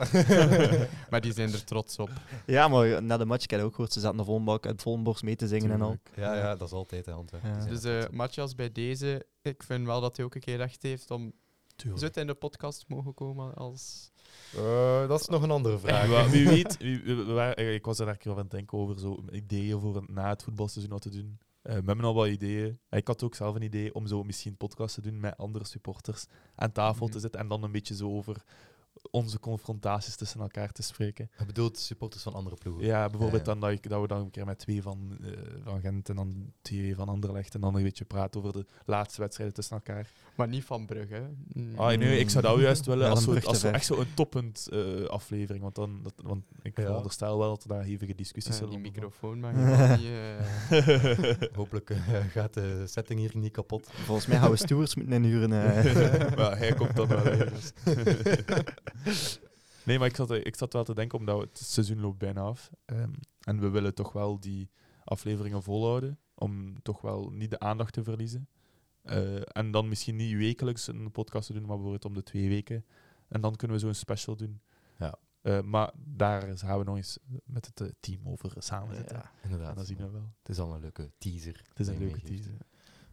Speaker 1: maar die zijn er trots op.
Speaker 4: ja, maar na de match, ik heb ook gehoord, ze zaten de volbak uit Vollenborst mee te zingen en al.
Speaker 2: Ja, ja, dat is altijd de hand.
Speaker 4: Ja.
Speaker 1: Dus eh
Speaker 2: op.
Speaker 1: Matthias, bij deze, ik vind wel dat hij ook een keer recht heeft om
Speaker 3: Tuurlijk.
Speaker 1: in de podcast mogen komen als...
Speaker 2: Eh, dat is nog een andere vraag.
Speaker 3: Ja, wie weet, wie- eh, ik was er daar een keer aan het denken over zo ideeën voor een- na het voetbalseizoen wat te doen. Eh, we hebben al wat ideeën. Ik had ook zelf een idee om zo misschien een podcast te doen met andere supporters aan tafel te
Speaker 1: Mhm.
Speaker 3: zitten en dan een beetje zo over onze confrontaties tussen elkaar te spreken.
Speaker 2: Je bedoelt supporters van andere ploegen?
Speaker 3: Ja, bijvoorbeeld
Speaker 2: Ja,
Speaker 3: Dan dat, ik, dat we dan een keer met twee van, eh, van Gent en dan twee van Anderlecht en dan een beetje praten over de laatste wedstrijden tussen elkaar.
Speaker 1: Maar niet van Brugge. hè. Mm.
Speaker 3: Ah, nee, ik zou dat juist willen
Speaker 4: Ja,
Speaker 3: als, zo, als zo echt zo een toppend eh, aflevering. Want, dan, dat, want ik
Speaker 2: Ja.
Speaker 3: veronderstel wel dat er daar hevige discussies
Speaker 1: Eh,
Speaker 3: zullen
Speaker 1: die
Speaker 3: ondergaan.
Speaker 1: microfoon mag niet... eh,
Speaker 2: Hopelijk gaat de setting hier niet kapot.
Speaker 4: Volgens mij gaan we stewards moeten inhuren. eh.
Speaker 3: maar hij komt dan wel ergens. nee, maar ik zat, ik zat wel te denken, omdat het seizoen loopt bijna af. Ehm, en we willen toch wel die afleveringen volhouden. Om toch wel niet de aandacht te verliezen. Eh, en dan misschien niet wekelijks een podcast te doen, maar bijvoorbeeld om de twee weken. En dan kunnen we zo een special doen.
Speaker 2: Ja.
Speaker 3: Eh, maar daar gaan we nog eens met het eh, team over samen zitten.
Speaker 4: Ja.
Speaker 2: Inderdaad.
Speaker 3: En dan zien we wel.
Speaker 2: Het is al een leuke teaser.
Speaker 3: Het is een leuke
Speaker 2: meegeeft.
Speaker 3: teaser.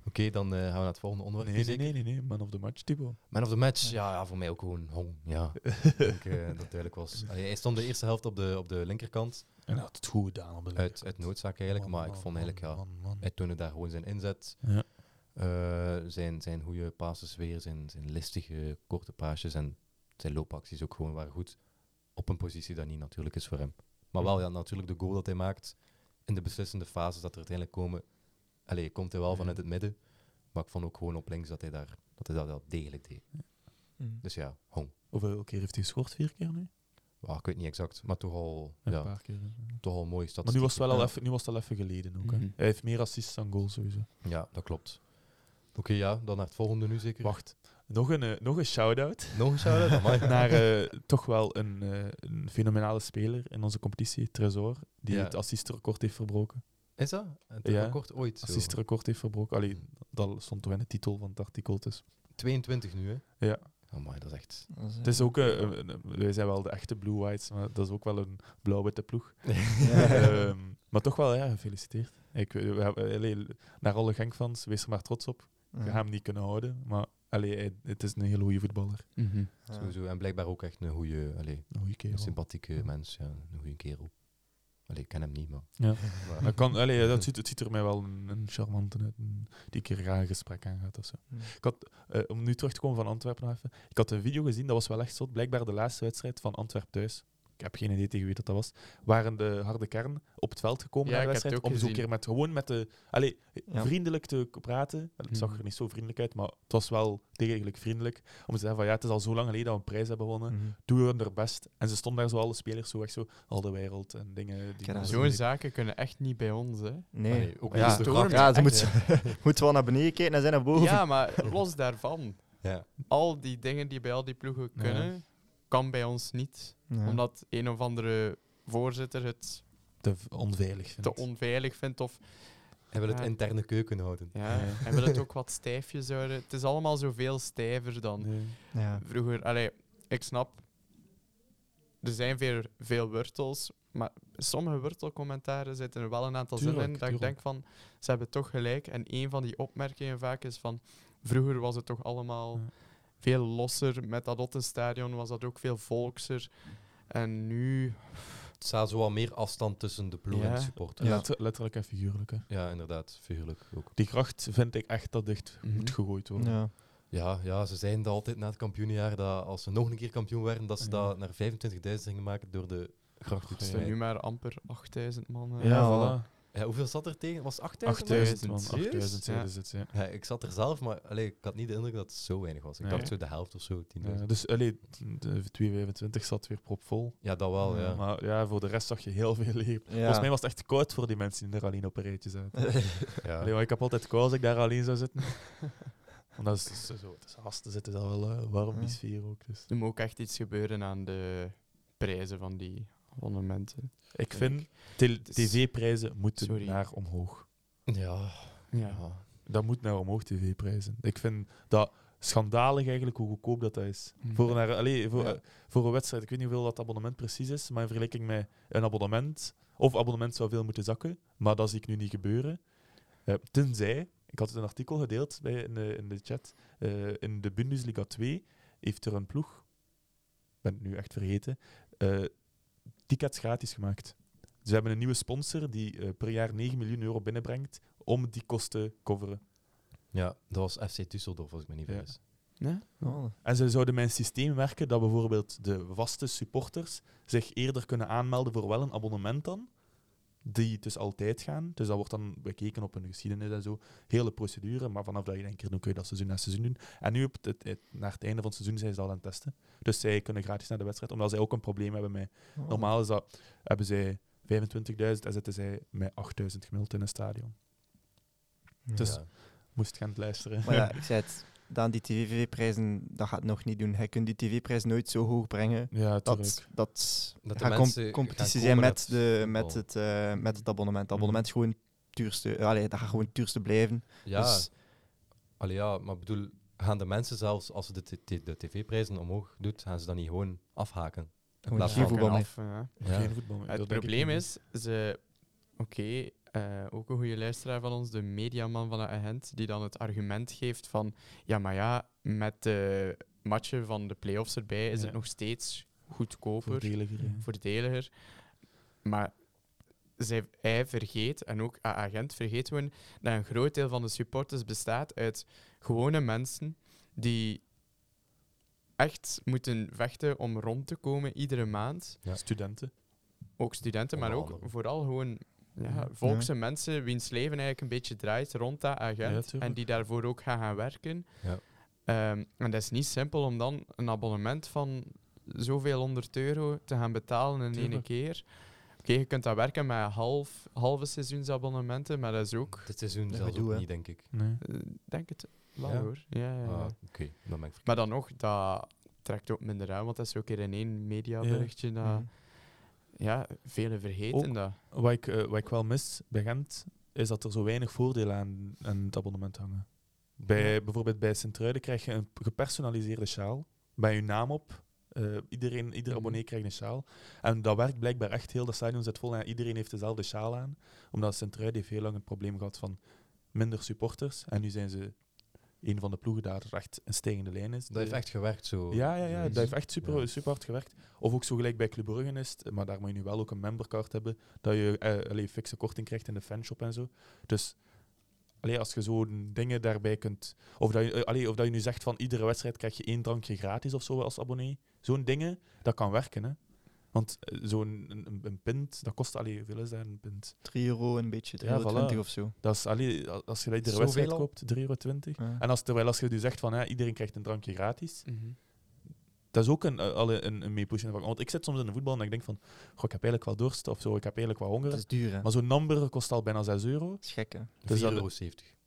Speaker 2: Oké, dan eh, gaan we naar het volgende onderwerp.
Speaker 3: Nee, nee,
Speaker 2: zeker?
Speaker 3: nee, nee, nee. Man of the match, Thibaut.
Speaker 2: Man of the match, ja, ja voor mij ook gewoon Hong. Ja, ik denk eh, dat het duidelijk was. Allee, hij stond de eerste helft op de, op de linkerkant,
Speaker 3: En hij had het goed gedaan op de
Speaker 2: uit, uit noodzaak eigenlijk.
Speaker 3: Man,
Speaker 2: maar ik vond
Speaker 3: man,
Speaker 2: eigenlijk, ja,
Speaker 3: man, man.
Speaker 2: hij toonde daar gewoon zijn inzet.
Speaker 3: Ja.
Speaker 2: Eh, zijn, zijn goede passes weer, zijn, zijn listige korte paasjes en zijn loopacties ook gewoon waren goed. Op een positie dat niet natuurlijk is voor hem. Maar wel ja, natuurlijk de goal dat hij maakt in de beslissende fases dat er uiteindelijk komen. Allee, komt hij wel
Speaker 3: Ja.
Speaker 2: vanuit het midden. Maar ik vond ook gewoon op links dat hij, daar, dat, hij dat wel degelijk deed.
Speaker 4: Mm.
Speaker 2: Dus ja, Hong.
Speaker 3: Hoeveel keer heeft hij gescoord? Vier keer nu?
Speaker 2: Ja, ik weet niet exact, maar toch al,
Speaker 3: Ja,
Speaker 2: ja,
Speaker 3: Een paar keer. hè.
Speaker 2: toch al mooi
Speaker 3: Maar nu was, het wel al even, nu was het al even geleden ook. hè.
Speaker 1: Mhm.
Speaker 3: Hij heeft meer assists dan goals sowieso.
Speaker 2: Ja, dat klopt. Oké, ja, dan naar het volgende nu zeker.
Speaker 3: Wacht, nog een, eh, nog een shout-out
Speaker 2: Nog een shout-out? Amai.
Speaker 3: naar eh, toch wel een, eh, een fenomenale speler in onze competitie, Tresor, die
Speaker 2: Ja.
Speaker 3: het assistrecord heeft verbroken.
Speaker 2: Is dat? Het
Speaker 3: Ja.
Speaker 2: record ooit zo.
Speaker 3: Assistrecord heeft verbroken. Allee, dat stond toch in de titel van het artikel. Dus.
Speaker 2: 22 nu, hè?
Speaker 3: Ja.
Speaker 2: Amai, dat is echt...
Speaker 4: Dat is,
Speaker 3: Het is ook, wij zijn wel de echte Blue Whites, maar dat is ook wel een blauw-witte ploeg. Ehm, maar toch wel, ja, gefeliciteerd. Ik, we naar alle Genk-fans, wees er maar trots op. Je gaat hem niet kunnen houden, maar allee, hij- het is een hele goede voetballer.
Speaker 1: Mhm.
Speaker 4: Ja.
Speaker 2: Sowieso. En blijkbaar ook echt een goede, allee,
Speaker 3: Een goede
Speaker 2: een
Speaker 3: kerel.
Speaker 2: sympathieke mens. Ja, een goede kerel. Allee, ik ken hem niet, maar...
Speaker 3: Ja.
Speaker 2: maar-
Speaker 3: Dat kan, allee, dat ziet, het ziet er mij wel een, een charmante uit, een- die keer graag een gesprek aangaat of zo.
Speaker 4: Mm.
Speaker 3: Ik had, eh, om nu terug te komen van Antwerpen nog even. Ik had een video gezien, dat was wel echt zot. Blijkbaar de laatste wedstrijd van Antwerp thuis. Ik heb geen idee tegen wie dat, dat was. Waren de harde kern op het veld gekomen
Speaker 1: Ja,
Speaker 3: naar de
Speaker 1: ik heb het
Speaker 3: wedstrijd. Om keer met, gewoon met de... Allee,
Speaker 4: Ja.
Speaker 3: vriendelijk te praten. Het zag
Speaker 1: Mhm.
Speaker 3: er niet zo vriendelijk uit, maar het was wel degelijk vriendelijk. Om te zeggen van ja, het is al zo lang geleden dat we een prijs hebben gewonnen.
Speaker 4: Mhm.
Speaker 3: Doe we er best. En ze stonden daar zo alle spelers zo echt zo, al de wereld en dingen. Die
Speaker 1: Zo'n zaken kunnen echt niet bij ons, hè.
Speaker 4: Nee.
Speaker 2: Allee, ook
Speaker 4: ja, ja, ze moet, moet wel naar beneden kijken en zijn naar boven.
Speaker 1: Ja, maar los daarvan.
Speaker 2: Ja.
Speaker 1: Al die dingen die bij al die ploegen
Speaker 3: Ja.
Speaker 1: kunnen, kan bij ons niet.
Speaker 4: Ja.
Speaker 1: Omdat een of andere voorzitter het
Speaker 3: te onveilig vindt.
Speaker 1: te onveilig vindt. Of
Speaker 2: Hij wil het
Speaker 1: Ja.
Speaker 2: interne keuken houden.
Speaker 1: ja,
Speaker 3: Ja.
Speaker 1: hij wil het ook wat stijfjes houden. Het is allemaal zoveel stijver dan
Speaker 3: Nee.
Speaker 4: Ja.
Speaker 1: vroeger. Allee, ik snap, er zijn veel, veel wortels, maar sommige wortelcommentaren zitten er wel een aantal zinnen in
Speaker 3: Tuurlijk,
Speaker 1: dat ik denk van, ze hebben toch gelijk. En een van die opmerkingen vaak is van, vroeger was het toch allemaal
Speaker 3: Ja.
Speaker 1: Veel losser. Met dat Ottenstadion was dat ook veel volkser. En nu...
Speaker 2: Het staat zo wat meer afstand tussen de ploeg en de supporters.
Speaker 4: Ja.
Speaker 3: Letter- letterlijk en figuurlijk. Hè.
Speaker 2: Ja, inderdaad. Figuurlijk ook.
Speaker 3: Die kracht vind ik echt dat dicht
Speaker 1: Mhm.
Speaker 3: moet gegooid worden.
Speaker 4: Ja.
Speaker 2: Ja, ja, ze zeiden dat altijd na het kampioenjaar, dat als ze nog een keer kampioen werden, dat ze
Speaker 3: Ja.
Speaker 2: dat naar 25.000 gingen maken door de gracht te
Speaker 1: Er zijn nu maar amper 8000 man.
Speaker 3: Ja,
Speaker 4: Ja.
Speaker 3: voilà.
Speaker 2: Ja, hoeveel zat er tegen? Was het 8.000?
Speaker 3: 8000 man.
Speaker 1: Serieus?
Speaker 3: 8000 zeiden
Speaker 1: Ja.
Speaker 3: het, ja.
Speaker 2: Ja, ik zat er zelf, maar allee, ik had niet de indruk dat het zo weinig was. Ik
Speaker 3: Nee.
Speaker 2: dacht zo de helft of zo, 10.000.
Speaker 3: Ja, dus allee, de 225 zat weer propvol.
Speaker 2: Ja, dat wel, ja.
Speaker 3: Maar ja, voor de rest zag je heel veel leeg. Volgens mij was het echt koud voor die mensen die er alleen op een rijtje zaten.
Speaker 2: ja.
Speaker 3: Allee, maar ik heb altijd koud als ik daar alleen zou zitten. Want dat is, dat is zo, het is haast, er zit dus al wel eh, warm die sfeer ook. Dus.
Speaker 1: Er moet ook echt iets gebeuren aan de prijzen van die abonnementen.
Speaker 3: Ik
Speaker 1: Vind
Speaker 3: tv-prijzen moeten
Speaker 1: Sorry.
Speaker 3: naar omhoog.
Speaker 2: Ja.
Speaker 1: Ja.
Speaker 3: Dat moet naar omhoog, tv-prijzen. Ik vind dat schandalig eigenlijk hoe goedkoop dat, dat is.
Speaker 1: Mhm.
Speaker 3: Voor, naar, allee, voor,
Speaker 4: Ja.
Speaker 3: eh, voor een wedstrijd, ik weet niet hoeveel dat abonnement precies is, maar in vergelijking met een abonnement, of abonnement zou veel moeten zakken, maar dat zie ik nu niet gebeuren. Eh, tenzij, ik had het een artikel gedeeld bij, in, de, in de chat, eh, in de Bundesliga 2 heeft er een ploeg, ik ben het nu echt vergeten, eh, tickets gratis gemaakt. Ze hebben een nieuwe sponsor die eh, per jaar 9 miljoen euro binnenbrengt om die kosten te coveren.
Speaker 2: ja, dat was FC Düsseldorf, als ik me niet
Speaker 3: Ja.
Speaker 2: vergis.
Speaker 4: Oh.
Speaker 3: En ze zouden met een systeem werken dat bijvoorbeeld de vaste supporters zich eerder kunnen aanmelden voor wel een abonnement dan, die dus altijd gaan. Dus dat wordt dan bekeken op hun geschiedenis en zo. Hele procedure, maar vanaf dat je denkt, dan kun je dat seizoen na seizoen doen. En nu, op het, het- naar het einde van het seizoen, zijn ze dat aan het testen. Dus zij kunnen gratis naar de wedstrijd, omdat zij ook een probleem hebben met...
Speaker 4: Oh.
Speaker 3: Normaal is dat, hebben zij 25.000 en zitten zij met 8.000 gemiddeld in een stadion. Dus-
Speaker 2: Ja.
Speaker 3: Moest Gent luisteren.
Speaker 4: Maar ja, ik zei het, Daan, die tv-prijzen, dat gaat nog niet doen. Hij kunt die tv-prijs nooit zo hoog brengen.
Speaker 3: ja,
Speaker 4: Dat, dat,
Speaker 2: Dat de
Speaker 4: competitie zijn met, de,
Speaker 2: het
Speaker 4: met, het, eh, met het abonnement. Het abonnement is gewoon duurste. eh, allee, dat gaat gewoon het duurste blijven.
Speaker 2: Ja,
Speaker 4: Dus,
Speaker 2: allee, ja, maar bedoel, gaan de mensen zelfs, als ze de, de tv-prijzen omhoog doet, gaan ze dan niet gewoon afhaken?
Speaker 4: Gewoon geen voetbal meer.
Speaker 1: Af, ja.
Speaker 2: Ja.
Speaker 3: Geen voetbal meer.
Speaker 1: Het probleem is, ze... Oké, eh, ook een goede luisteraar van ons, de mediaman van de agent, die dan het argument geeft van ja, maar ja, met de matchen van de play-offs erbij is
Speaker 3: Ja.
Speaker 1: het nog steeds goedkoper,
Speaker 3: Voordeliger, ja.
Speaker 1: voordeliger. Maar zij, hij vergeet, en ook agent vergeet gewoon, dat een groot deel van de supporters bestaat uit gewone mensen die echt moeten vechten om rond te komen iedere maand.
Speaker 2: Ja.
Speaker 3: Studenten.
Speaker 1: Ook studenten, maar ook vooral gewoon ja,
Speaker 3: Ja.
Speaker 1: volkse mensen wiens leven eigenlijk een beetje draait rond dat agent en die daarvoor ook gaan gaan werken.
Speaker 2: Ja.
Speaker 1: Ehm, en dat is niet simpel om dan een abonnement van zoveel honderd euro te gaan betalen in één keer. Oké, je kunt dat werken met half, halve seizoensabonnementen, maar dat is ook,
Speaker 2: Dit seizoen ook
Speaker 4: hè.
Speaker 2: niet, denk ik.
Speaker 3: Nee.
Speaker 1: eh, denk het wel
Speaker 2: Ja?
Speaker 1: hoor. Ja, ja, ja.
Speaker 2: Ah, Oké, dan ben ik
Speaker 1: Maar dan nog, dat trekt ook minder aan, want dat is ook weer in één mediaberichtje. Dat,
Speaker 4: Mhm.
Speaker 1: Ja, velen vergeten
Speaker 3: Ook-
Speaker 1: dat.
Speaker 3: Wat ik, eh, wat ik wel mis bij Gent, is dat er zo weinig voordelen aan, aan het abonnement hangen. Bij, Bijvoorbeeld bij Sint-Truiden krijg je een gepersonaliseerde sjaal. Bij je naam op. Eh, iedereen, ieder
Speaker 1: Mhm.
Speaker 3: abonnee krijgt een sjaal. En dat werkt blijkbaar echt heel. Dat stadion zit vol en iedereen heeft dezelfde sjaal aan. Omdat Sint-Truiden heeft heel lang het probleem gehad van minder supporters. En nu zijn ze een van de ploegen daar echt een stijgende lijn is.
Speaker 2: Dat heeft echt gewerkt zo.
Speaker 3: Ja, ja, ja, dat heeft echt super,
Speaker 2: Ja.
Speaker 3: super hard gewerkt. Of ook zo gelijk bij Club Brugge is het, maar daar moet je nu wel ook een membercard hebben, dat je eh, allee, fikse korting krijgt in de fanshop en zo. Dus allee, als je zo'n dingen daarbij kunt... Of dat, je, eh, allee, of dat je nu zegt van iedere wedstrijd krijg je één drankje gratis of zo als abonnee. Zo'n dingen, dat kan werken, hè. Want eh, zo'n een, een, een pint, dat kost... Allee, hoeveel is dat, een pint?
Speaker 4: 3 euro, een beetje, 3,20
Speaker 3: Ja,
Speaker 4: euro
Speaker 3: voilà.
Speaker 4: of zo.
Speaker 3: Dat is, allee, als je dat iedere wedstrijd
Speaker 2: al?
Speaker 3: koopt, 3,20 euro.
Speaker 4: Ja.
Speaker 3: En als, terwijl als je nu zegt van ja, iedereen krijgt een drankje gratis,
Speaker 1: Mhm.
Speaker 3: dat is ook een, eh, al een, een factor. Want ik zit soms in de voetbal en ik denk van, goh, ik heb eigenlijk wel dorst of zo, ik heb eigenlijk wel honger.
Speaker 4: Dat is duur, hè?
Speaker 3: Maar zo'n number kost al bijna 6 euro.
Speaker 4: Dat is gek, hè?
Speaker 3: Dus
Speaker 2: 4,70
Speaker 3: Ja,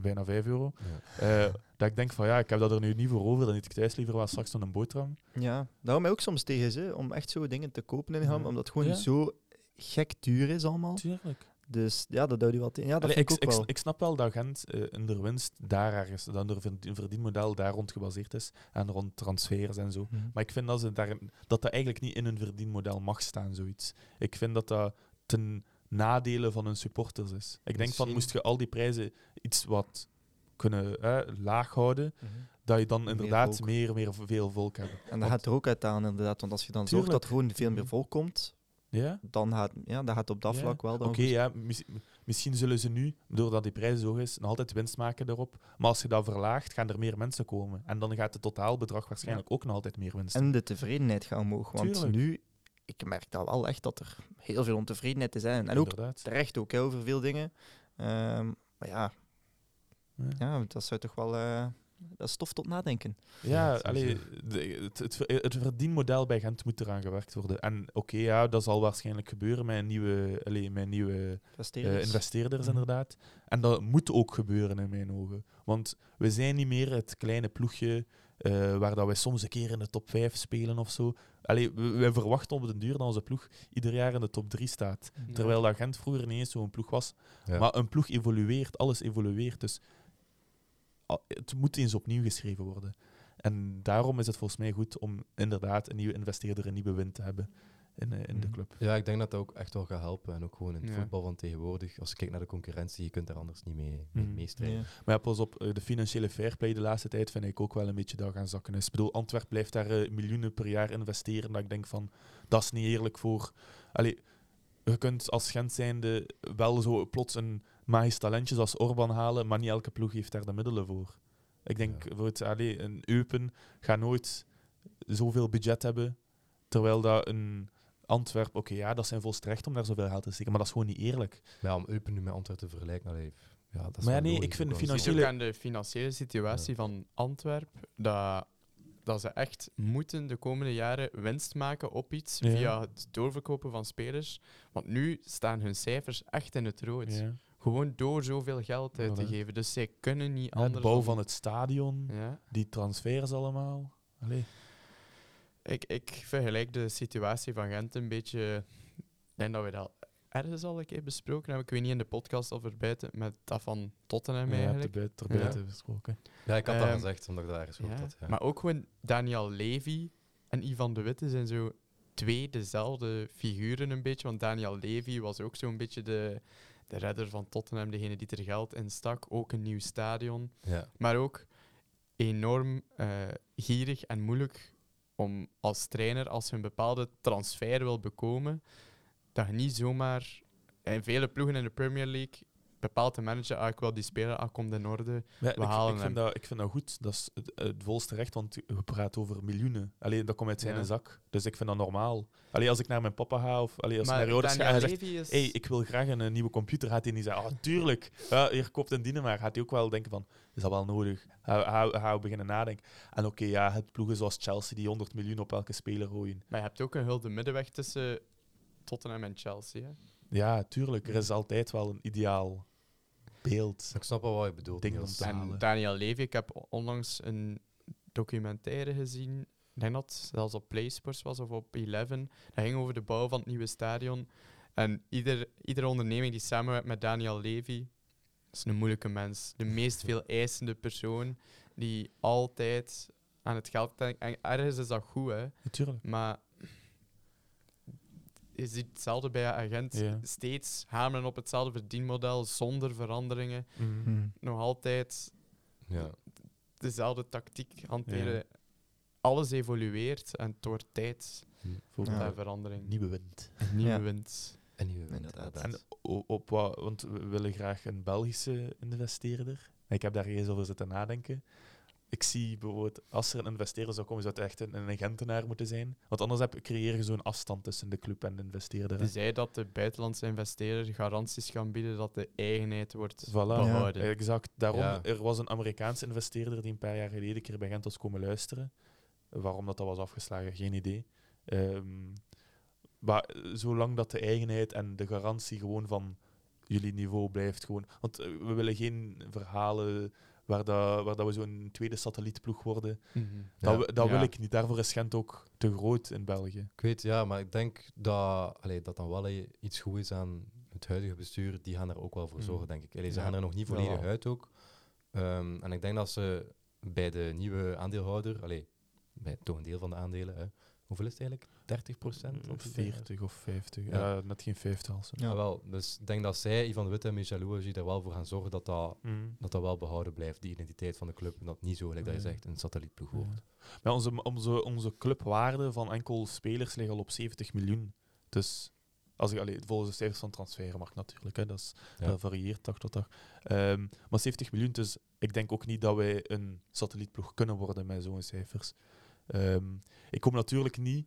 Speaker 3: bijna 5 euro.
Speaker 2: Ja.
Speaker 3: Eh, dat ik denk van, ja, ik heb dat er nu niet voor over, dan eet ik thuis liever wel straks nog een boterham.
Speaker 4: Ja, daarom mij ook soms tegen ze om echt zo dingen te kopen in Ham,
Speaker 3: Ja.
Speaker 4: omdat het gewoon
Speaker 3: Ja.
Speaker 4: zo gek duur is allemaal.
Speaker 3: Tuurlijk.
Speaker 4: Dus ja, dat houdt je wel tegen. Ja, dat
Speaker 3: Allee,
Speaker 4: vind
Speaker 3: ik,
Speaker 4: ik ook
Speaker 3: ik,
Speaker 4: wel.
Speaker 3: ik snap wel dat Gent eh, in de winst daar ergens, dat er een verdienmodel daar rond gebaseerd is en rond transfers en zo.
Speaker 4: Mhm.
Speaker 3: Maar ik vind dat, ze daar, dat dat eigenlijk niet in een verdienmodel mag staan, zoiets. Ik vind dat dat ten nadele van hun supporters is. Ik denk van, moest je al die prijzen iets wat kunnen eh, laag houden,
Speaker 4: Mhm.
Speaker 3: dat je dan
Speaker 4: Meer
Speaker 3: inderdaad
Speaker 4: volk.
Speaker 3: meer, meer veel volk hebt.
Speaker 4: En dat
Speaker 3: Want-
Speaker 4: gaat er ook uit aan, inderdaad. Want als je dan
Speaker 3: Tuurlijk.
Speaker 4: zorgt dat er gewoon veel meer
Speaker 3: Mhm.
Speaker 4: volk komt,
Speaker 3: Ja?
Speaker 4: dan gaat, ja, dan gaat op dat
Speaker 3: Ja.
Speaker 4: vlak wel dan
Speaker 3: Oké, ja, mis- misschien zullen ze nu, doordat die prijs zo is, nog altijd winst maken daarop. Maar als je dat verlaagt, gaan er meer mensen komen. En dan gaat het totaalbedrag waarschijnlijk ook nog altijd meer winst.
Speaker 4: En de tevredenheid gaat omhoog. Want
Speaker 3: Tuurlijk.
Speaker 4: nu, ik merk dat wel echt dat er heel veel ontevredenheid is. Hè. En ook
Speaker 3: Inderdaad.
Speaker 4: terecht ook hè, over veel dingen. Ehm, maar ja,
Speaker 3: Ja.
Speaker 4: dat zou toch wel... eh, dat is stof tot nadenken.
Speaker 3: Ja, allee, de- het, het, het verdienmodel bij Gent moet eraan gewerkt worden. En oké, ja, dat zal waarschijnlijk gebeuren met nieuwe, allee, met nieuwe eh,
Speaker 4: Investeerders.
Speaker 3: investeerders,
Speaker 4: Mhm.
Speaker 3: inderdaad. En dat moet ook gebeuren in mijn ogen. Want we zijn niet meer het kleine ploegje eh, waar dat wij soms een keer in de top 5 spelen of zo. Allee, we, wij verwachten op den duur dat onze ploeg ieder jaar in de top 3 staat. Terwijl dat Gent vroeger niet eens zo'n ploeg was.
Speaker 2: Ja.
Speaker 3: Maar een ploeg evolueert, alles evolueert. Dus het moet eens opnieuw geschreven worden. En daarom is het volgens mij goed om inderdaad een nieuwe investeerder, een nieuwe wind te hebben in, eh, in de
Speaker 4: Mhm.
Speaker 3: club.
Speaker 2: Ja, ik denk dat dat ook echt wel gaat helpen. En ook gewoon in het
Speaker 1: Ja.
Speaker 2: voetbal van tegenwoordig. Als je kijkt naar de concurrentie, je kunt daar anders niet mee, mee
Speaker 3: Mhm.
Speaker 2: meestrijden.
Speaker 4: Ja.
Speaker 3: Maar ja, pas op, eh, de financiële fairplay de laatste tijd vind ik ook wel een beetje daar gaan zakken. is. Ik bedoel, Antwerp blijft daar eh, miljoenen per jaar investeren. Dat ik denk van, dat is niet eerlijk voor... Allee, je kunt als Gent zijnde wel zo plots een magisch talentje zoals Orban halen, maar niet elke ploeg heeft daar de middelen voor. Ik denk,
Speaker 2: Ja.
Speaker 3: voor het, allee, een Eupen gaat nooit zoveel budget hebben, terwijl dat een Antwerp, oké, ja, dat zijn volstrekt om daar zoveel geld te steken, maar dat is gewoon niet eerlijk.
Speaker 2: Maar ja, om Eupen nu met Antwerpen te vergelijken, allee, ja, dat is
Speaker 3: Maar ja, nee, ik vind de financiële-
Speaker 1: ook aan de financiële situatie van Antwerpen dat, dat ze echt moeten de komende jaren winst maken op iets
Speaker 3: Ja.
Speaker 1: via het doorverkopen van spelers. Want nu staan hun cijfers echt in het rood.
Speaker 3: Ja.
Speaker 1: Gewoon door zoveel geld uit te geven. Dus zij kunnen niet
Speaker 3: Ja,
Speaker 1: anders.
Speaker 3: de bouw
Speaker 1: dan-
Speaker 3: van het stadion,
Speaker 1: Ja.
Speaker 3: die transfers allemaal. Allee.
Speaker 1: Ik, ik vergelijk de situatie van Gent een beetje. Ik denk dat we dat ergens al een keer besproken hebben. Ik weet niet in de podcast of erbuiten, met dat van Tottenham
Speaker 3: Ja,
Speaker 1: eigenlijk.
Speaker 3: ter buiten, ter
Speaker 1: Ja.
Speaker 3: buiten gesproken.
Speaker 2: Ja, ik had dat
Speaker 1: Ehm,
Speaker 2: gezegd, omdat ik daar eens
Speaker 1: Ja,
Speaker 2: had. Ja.
Speaker 1: Maar ook gewoon Daniel Levy en Ivan de Witte zijn zo twee dezelfde figuren een beetje. Want Daniel Levy was ook zo'n beetje de, de redder van Tottenham, degene die er geld in stak. Ook een nieuw stadion.
Speaker 2: ja.
Speaker 1: Maar ook enorm eh, gierig en moeilijk om als trainer, als je een bepaalde transfer wil bekomen, dat je niet zomaar... In vele ploegen in de Premier League bepaalt de manager, ah, ik wil die speler, ah, komt in orde.
Speaker 3: Ja, ik,
Speaker 1: halen
Speaker 3: ik,
Speaker 1: hem.
Speaker 3: vind dat, ik vind dat goed. Dat is het, het volste recht, want we praten over miljoenen. Alleen dat komt uit zijn
Speaker 1: Ja.
Speaker 3: zak. Dus ik vind dat normaal. Alleen als ik naar mijn papa ga of allee, als ik naar je ouders ga zegt:
Speaker 1: is...
Speaker 3: hey, ik wil graag een, nieuwe computer, gaat hij niet zeggen: Ah, tuurlijk, ja, hier koopt een dienen, maar gaat hij ook wel denken: van, Is dat wel nodig? Ga, ga, ga beginnen nadenken. En oké, ja, het ploegen zoals Chelsea die 100 miljoen op elke speler gooien.
Speaker 1: Maar je hebt ook een hulde middenweg tussen Tottenham en Chelsea. Hè?
Speaker 3: Ja, tuurlijk, er is altijd wel een ideaal beeld.
Speaker 2: Ik snap wel wat je bedoelt.
Speaker 3: Om te.
Speaker 1: En Daniel Levy, ik heb onlangs een documentaire gezien. Ik denk dat het zelfs op PlaySports was of op Eleven. Dat ging over de bouw van het nieuwe stadion. En ieder, iedere onderneming die samenwerkt met Daniel Levy is een moeilijke mens. De meest veel eisende persoon die altijd aan het geld denkt. En ergens is dat goed, hè.
Speaker 3: Natuurlijk.
Speaker 1: Maar je ziet hetzelfde bij agent.
Speaker 3: Ja.
Speaker 1: Steeds hameren op hetzelfde verdienmodel zonder veranderingen.
Speaker 3: Mhm.
Speaker 4: Hm.
Speaker 1: Nog altijd
Speaker 2: Ja.
Speaker 1: dezelfde tactiek hanteren.
Speaker 3: Ja.
Speaker 1: Alles evolueert en wordt tijd
Speaker 4: Ja.
Speaker 1: voor verandering.
Speaker 3: nieuwe wind.
Speaker 1: Een nieuwe
Speaker 4: Ja.
Speaker 1: wind.
Speaker 2: En nieuwe wind,
Speaker 4: Inderdaad.
Speaker 3: En o- op wat, want we willen graag een Belgische investeerder. Ik heb daar eens over zitten nadenken. Ik zie bijvoorbeeld, als er een investeerder zou komen, zou het echt een, een Gentenaar moeten zijn. Want anders heb, creëer je zo'n afstand tussen de club en de investeerder.
Speaker 1: Die zei dat de buitenlandse investeerder garanties kan bieden dat de eigenheid wordt
Speaker 3: Voilà.
Speaker 1: behouden.
Speaker 3: Exact. Daarom,
Speaker 2: Ja.
Speaker 3: er was een Amerikaanse investeerder die een paar jaar geleden een keer bij Gent was komen luisteren. Waarom dat, dat was afgeslagen, geen idee. Ehm, maar eh, zolang dat de eigenheid en de garantie gewoon van jullie niveau blijft gewoon... Want eh, we willen geen verhalen waar, dat, waar dat we zo'n tweede satellietploeg worden.
Speaker 1: Mhm.
Speaker 3: Dat,
Speaker 2: Ja.
Speaker 3: dat
Speaker 1: Ja.
Speaker 3: wil ik niet. Daarvoor is Gent ook te groot in België.
Speaker 2: Ik weet, ja, maar ik denk dat, allee, dat dan wel iets goed is aan het huidige bestuur. Die gaan er ook wel voor
Speaker 3: Mm.
Speaker 2: zorgen, denk ik. Allee, ze
Speaker 3: Ja.
Speaker 2: gaan er nog niet
Speaker 3: Ja.
Speaker 2: volledig uit ook. Ehm, en ik denk dat ze bij de nieuwe aandeelhouder, allee, bij toch een deel van de aandelen, hè, hoeveel is het eigenlijk? 30 procent?
Speaker 3: Of 40 of 50.
Speaker 2: Ja.
Speaker 3: Net geen 50 als.
Speaker 4: Ja.
Speaker 2: Ja, wel. Dus ik denk dat zij, Ivan de Witte en Michel Louagie, er wel voor gaan zorgen dat dat,
Speaker 3: Mm.
Speaker 2: dat dat wel behouden blijft, die identiteit van de club. En dat het niet zo, gelijk dat je
Speaker 3: Ja.
Speaker 2: zegt, een satellietploeg
Speaker 3: Ja.
Speaker 2: wordt.
Speaker 3: Maar onze, onze, onze clubwaarde van enkel spelers ligt al op 70 miljoen. Dus Als ik, allee, volgens de cijfers van transfermarkt natuurlijk. Hè, dat, is,
Speaker 2: Ja.
Speaker 3: dat varieert dag tot dag. Ehm, maar 70 miljoen, dus ik denk ook niet dat wij een satellietploeg kunnen worden met zo'n cijfers. Ehm, ik hoop natuurlijk niet,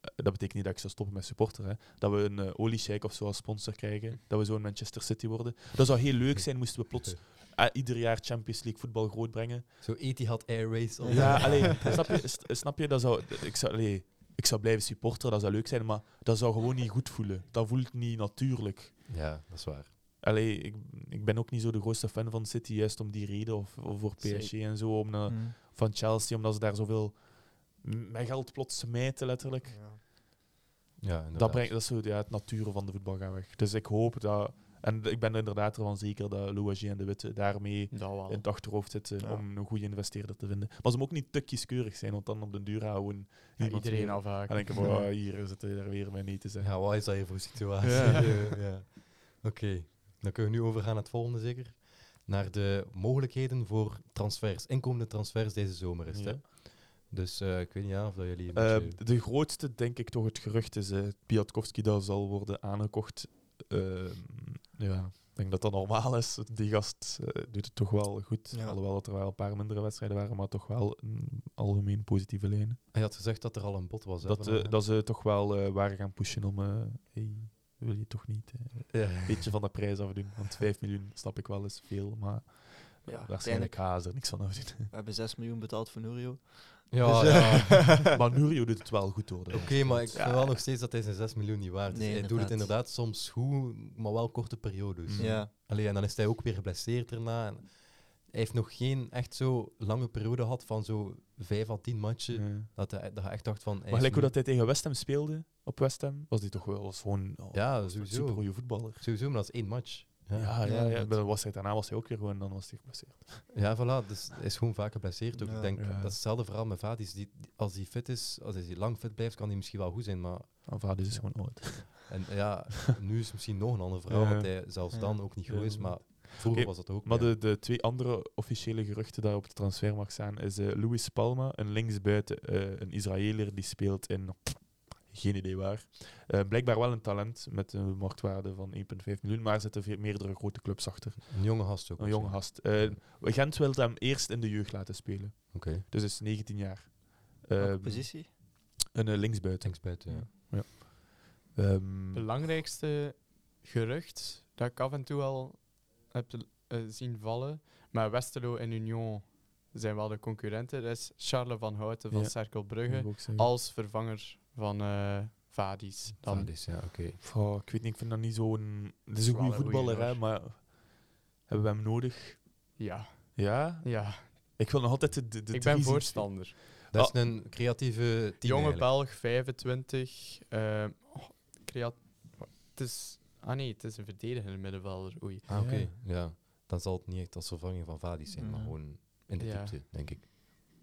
Speaker 3: dat betekent niet dat ik zou stoppen met supporter, hè, dat we een uh, oliesheik of zo als sponsor krijgen, dat we zo'n Manchester City worden. Dat zou heel leuk zijn, moesten we plots eh, ieder jaar Champions League voetbal groot brengen.
Speaker 2: Zo Etihad Airways. of-
Speaker 3: Ja, alleen, snap je, snap je dat zou, ik, zou, allee, ik zou blijven supporteren, dat zou leuk zijn, maar dat zou gewoon niet goed voelen. Dat voelt niet natuurlijk.
Speaker 2: Ja, dat is waar.
Speaker 3: Allee, ik, ik ben ook niet zo de grootste fan van City, juist om die reden, of, of voor PSG en zo, om,
Speaker 4: Mm.
Speaker 3: van Chelsea, omdat ze daar zoveel met geld plots smijten, letterlijk.
Speaker 2: Ja, inderdaad.
Speaker 3: Dat brengt dat is zo, ja, het natuur van de voetbal gaat weg. Dus ik hoop dat, en ik ben er inderdaad ervan zeker dat Louagie en de Witte daarmee in het achterhoofd zitten
Speaker 4: Ja.
Speaker 3: om een goede investeerder te vinden. Maar ze moeten ook niet te kieskeurig zijn, want dan op de duur houden
Speaker 1: Ja, iedereen
Speaker 3: meer.
Speaker 1: afhaken.
Speaker 3: En denken van, oh, hier zitten we er weer mee niet te zeggen.
Speaker 2: Ja, wat is dat hier voor situatie?
Speaker 3: Ja.
Speaker 2: Ja, ja. Oké, dan kunnen we nu overgaan naar het volgende zeker. Naar de mogelijkheden voor transfers, inkomende transfers deze zomer is hè? Dus eh, ik weet niet ja, of dat jullie een
Speaker 3: Eh,
Speaker 2: beetje-
Speaker 3: de grootste, denk ik toch, het gerucht is eh Piatkowski dat zal worden aangekocht. Ehm, ja, ik denk dat dat normaal is. Die gast doet het toch wel goed.
Speaker 4: Ja.
Speaker 3: Alhoewel dat er wel een paar mindere wedstrijden waren, maar toch wel een algemeen positieve lijn.
Speaker 2: Hij had gezegd dat er al een bod was. hè,
Speaker 3: Dat, dat ze toch wel eh, waren gaan pushen om... eh hey, wil je toch niet eh,
Speaker 2: ja.
Speaker 3: een beetje van de prijs afdoen? Want 5 miljoen, snap ik wel, is veel, maar
Speaker 4: Ja,
Speaker 3: waarschijnlijk gaan ze er niks van afdoen.
Speaker 4: We hebben 6 miljoen betaald voor Nurio.
Speaker 2: Ja,
Speaker 4: Dus,
Speaker 2: ja.
Speaker 3: maar Nurio doet het wel goed hoor.
Speaker 2: Oké, maar ik
Speaker 3: Ja.
Speaker 2: vind wel nog steeds dat hij zijn 6 miljoen niet waard is.
Speaker 4: Nee,
Speaker 2: hij doet het
Speaker 4: inderdaad.
Speaker 2: soms goed, maar wel korte periodes.
Speaker 3: Mm.
Speaker 4: Ja.
Speaker 2: Allee, en dan is hij ook weer geblesseerd daarna. En hij heeft nog geen echt zo lange periode gehad van zo 5 à 10 matchen. Dat, hij, dat hij echt dacht van...
Speaker 3: Maar gelijk hoe dat hij tegen West Ham speelde, op West Ham, was hij toch wel was gewoon oh,
Speaker 2: Ja,
Speaker 3: een
Speaker 2: sowieso.
Speaker 3: super goede voetballer.
Speaker 2: Sowieso, maar dat is één match.
Speaker 3: Ja, ja,
Speaker 4: Ja,
Speaker 3: ja,
Speaker 4: inderdaad.
Speaker 3: Bij de wedstrijd daarna was hij ook weer gewoon, dan was hij geblesseerd.
Speaker 2: Ja, voilà. Dus hij is gewoon vaak geblesseerd. Ook.
Speaker 4: Ja.
Speaker 2: Ik denk,
Speaker 3: Ja.
Speaker 2: dat is hetzelfde verhaal met Vadis. Die, als hij fit is, als hij lang fit blijft, kan hij misschien wel goed zijn. Maar
Speaker 3: Mijn vader is gewoon oud.
Speaker 2: en, ja, nu is het misschien nog een ander verhaal,
Speaker 3: Ja.
Speaker 2: dat hij zelfs
Speaker 4: Ja.
Speaker 2: dan ook niet goed
Speaker 3: Ja.
Speaker 2: is. Maar vroeger was dat ook.
Speaker 3: Maar
Speaker 2: ja.
Speaker 3: de, de twee andere officiële geruchten daar op de transfermarkt staan, is eh Louis Palma, een linksbuiten, eh een Israëliër die speelt in geen idee waar. Eh, blijkbaar wel een talent met een marktwaarde van 1,5 miljoen, maar er zitten veel, meerdere grote clubs achter.
Speaker 2: Een jonge gast ook.
Speaker 3: Een jonge gast. Eh, Gent wil hem eerst in de jeugd laten spelen,
Speaker 2: Oké,
Speaker 3: dus is 19 jaar.
Speaker 4: Welke
Speaker 3: Ehm,
Speaker 4: positie?
Speaker 3: een eh, linksbuiten.
Speaker 2: linksbuiten. Ja.
Speaker 3: Ehm,
Speaker 1: belangrijkste gerucht dat ik af en toe al heb zien vallen, maar Westerlo en Union zijn wel de concurrenten. Dat is Charles van Houten van
Speaker 3: Ja.
Speaker 1: Cerkel Brugge als vervanger van eh Vadis. Dan
Speaker 2: Vadis, ja, oké.
Speaker 3: Goh, ik weet niet, ik vind dat niet zo'n... Het is een goede voetballer, hè, maar hebben we hem nodig?
Speaker 1: ja,
Speaker 3: Ja?
Speaker 1: ja.
Speaker 3: Ik wil nog altijd de, de, de
Speaker 1: ik ben voorstander.
Speaker 2: Dat is een creatieve team
Speaker 1: Jonge
Speaker 2: eigenlijk.
Speaker 1: Belg, 25. eh, oh, creat- het is, ah nee, het is een verdedigende middenvelder. Oei.
Speaker 2: Ah, oké.
Speaker 3: Ja.
Speaker 2: Ja. Dan zal het niet echt als vervanging van Vadis zijn, maar gewoon in de
Speaker 1: Ja.
Speaker 2: diepte, denk ik.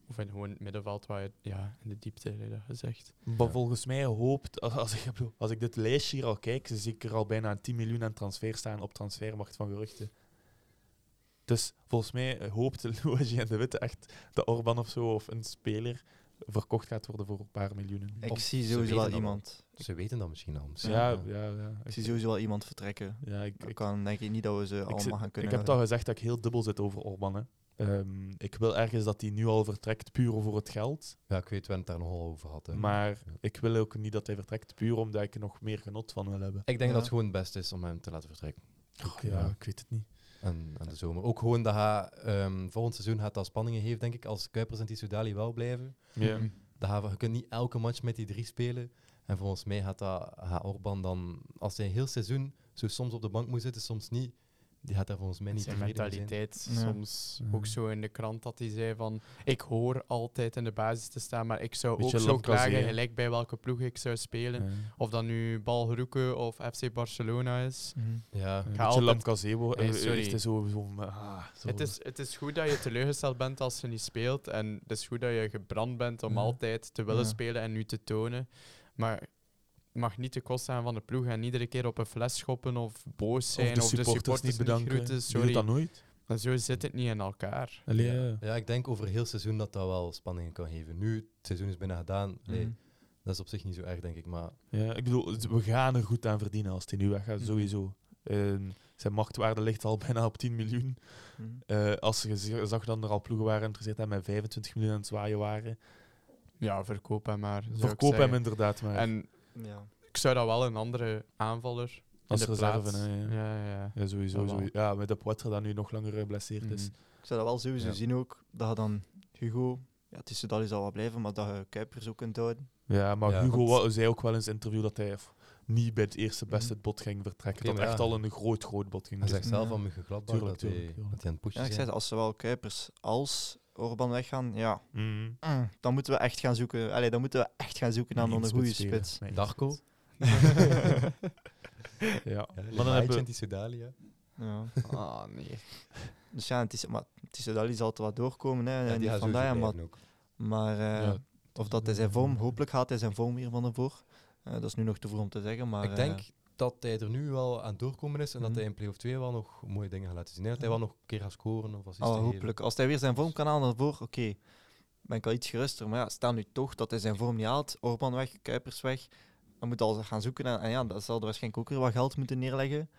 Speaker 1: Of in gewoon het middenveld waar je, ja, in de diepte, dat gezegd.
Speaker 3: Maar
Speaker 2: Ja.
Speaker 3: volgens mij hoopt, als, als, ik, ik bedoel, als ik dit lijstje hier al kijk, zie ik er al bijna een 10 miljoen aan transfer staan op transfermarkt van geruchten. Dus volgens mij eh, hoopt Louagie en de Witte echt dat Orban of zo, of een speler, verkocht gaat worden voor een paar miljoenen.
Speaker 4: Ik
Speaker 2: Of
Speaker 4: zie sowieso wel
Speaker 2: al.
Speaker 4: iemand.
Speaker 2: Ze weten dat misschien al. misschien.
Speaker 3: Ja, ja, ja.
Speaker 4: Ik zie sowieso wel iemand vertrekken.
Speaker 3: Ja, ik,
Speaker 4: Ik
Speaker 3: ik,
Speaker 4: kan denk ik niet dat we ze
Speaker 3: ik,
Speaker 4: allemaal
Speaker 3: zit-
Speaker 4: gaan
Speaker 3: ik
Speaker 4: kunnen.
Speaker 3: heb toch gezegd dat ik heel dubbel zit over Orban. Hè. Ehm, ik wil ergens dat hij nu al vertrekt, puur voor het geld.
Speaker 2: Ja, ik weet, we hebben het daar nogal over gehad. Hè.
Speaker 3: Maar
Speaker 2: Ja.
Speaker 3: ik wil ook niet dat hij vertrekt, puur omdat ik er nog meer genot van wil hebben.
Speaker 2: Ik denk
Speaker 4: Ja.
Speaker 2: dat het gewoon het beste is om hem te laten vertrekken.
Speaker 3: Och, ja, ik weet het niet.
Speaker 2: En, en de zomer. Ook gewoon dat hij ehm, volgend seizoen gaat dat spanningen heeft, denk ik. Als Kuipers en Tissoudali wel blijven.
Speaker 3: Ja.
Speaker 2: Dat hij, je kunt niet elke match met die drie spelen. En volgens mij gaat, dat, gaat Orban dan, als hij een heel seizoen zo soms op de bank moet zitten, soms niet, die gaat daar volgens mij niet
Speaker 1: Zijn mentaliteit soms
Speaker 3: Ja.
Speaker 1: ook zo in de krant dat hij zei van ik hoor altijd in de basis te staan, maar ik zou
Speaker 3: Beetje
Speaker 1: ook zo klagen gelijk bij welke ploeg ik zou spelen.
Speaker 3: Ja.
Speaker 1: Of dat nu Balgeroeke of FC Barcelona is.
Speaker 2: Ja,
Speaker 3: Een
Speaker 1: Ga
Speaker 3: beetje
Speaker 1: altijd- sorry.
Speaker 3: Het is zo, zo, ah, zo.
Speaker 1: Het is, het is goed dat je teleurgesteld bent als je niet speelt. En het is goed dat je gebrand bent om
Speaker 3: Ja.
Speaker 1: altijd te willen
Speaker 4: Ja.
Speaker 1: spelen en nu te tonen. Maar mag niet te kost zijn van de ploeg en iedere keer op een fles schoppen of boos zijn
Speaker 3: of de
Speaker 1: of de
Speaker 3: supporters, niet bedanken.
Speaker 1: groeten.
Speaker 3: Die doet
Speaker 1: Sorry.
Speaker 3: dat nooit.
Speaker 1: Maar zo zit het niet in elkaar.
Speaker 3: Allee,
Speaker 2: Ja.
Speaker 3: ja.
Speaker 2: ja, ik denk over heel seizoen dat dat wel spanningen kan geven. Nu, het seizoen is bijna gedaan. Allee,
Speaker 4: Mhm.
Speaker 2: Dat is op zich niet zo erg, denk ik. Maar
Speaker 3: Ja, ik bedoel, we gaan er goed aan verdienen als hij nu weggaat,
Speaker 1: Mhm.
Speaker 3: sowieso. En zijn marktwaarde ligt al bijna op 10 miljoen.
Speaker 4: Mhm.
Speaker 3: Eh, als je zag dat er al ploegen waren geïnteresseerd en met 25 miljoen aan het zwaaien waren.
Speaker 1: Ja, verkoop hem maar.
Speaker 3: Verkoop hem inderdaad maar.
Speaker 1: En
Speaker 4: Ja.
Speaker 1: ik zou dat wel een andere aanvaller
Speaker 3: als
Speaker 1: in de
Speaker 3: reserve.
Speaker 1: plaats-
Speaker 3: hè, ja.
Speaker 1: Ja, ja, ja.
Speaker 3: Ja, sowieso. Sowieso. Ja, met de Poitre dat nu nog langer geblesseerd is.
Speaker 1: Mhm.
Speaker 4: Ik zou dat wel sowieso
Speaker 2: Ja.
Speaker 4: zien ook, dat je dan Hugo, ja, het is dat zal wel blijven, maar dat je Kuipers ook kunt houden.
Speaker 3: Ja, maar
Speaker 2: Ja,
Speaker 3: Hugo
Speaker 2: want-
Speaker 3: zei ook wel in zijn interview dat hij niet bij het eerste beste
Speaker 1: Mhm.
Speaker 3: bot ging vertrekken. Dat echt al een groot, groot bot ging
Speaker 2: hij zegt zelf Muggen Gladbach
Speaker 3: Tuurlijk,
Speaker 2: dat, dat hij aan het pushen
Speaker 4: Ja, ik zei, als zowel Kuipers als Orban weggaan, ja,
Speaker 3: Mhm.
Speaker 4: mm, dan moeten we echt gaan zoeken. Allee, dan moeten we echt gaan zoeken naar een goede spits.
Speaker 2: Darko.
Speaker 3: Ja,
Speaker 2: Ja,
Speaker 3: maar dan hebben
Speaker 2: en
Speaker 3: we...
Speaker 2: Hè.
Speaker 4: Ja.
Speaker 1: Ah, nee.
Speaker 4: Dus ja, het is, maar het is Dali zal er wat doorkomen, hè,
Speaker 2: Ja,
Speaker 4: en
Speaker 2: die
Speaker 4: niet
Speaker 2: gaat
Speaker 4: van
Speaker 2: sowieso
Speaker 4: daar, maar, maar eh,
Speaker 3: Ja,
Speaker 4: of dat hij zijn vorm, hopelijk gaat hij zijn vorm weer van ervoor. Eh dat is nu nog te vroeg om te zeggen, maar
Speaker 2: ik
Speaker 4: eh,
Speaker 2: denk dat hij er nu wel aan doorkomen is en dat
Speaker 4: Mhm.
Speaker 2: hij in play-off 2 wel nog mooie dingen gaat laten zien. Dat hij wel nog een keer gaat scoren of assisten
Speaker 4: Oh,
Speaker 2: geven.
Speaker 4: hopelijk. Als hij weer zijn vorm kan halen ervoor, oké. Ben ik al iets geruster. Maar ja, stel nu toch dat hij zijn vorm niet haalt. Orban weg, Kuipers weg. Dan moet hij al gaan zoeken. En, en ja, dat zal er waarschijnlijk ook weer wat geld moeten neerleggen.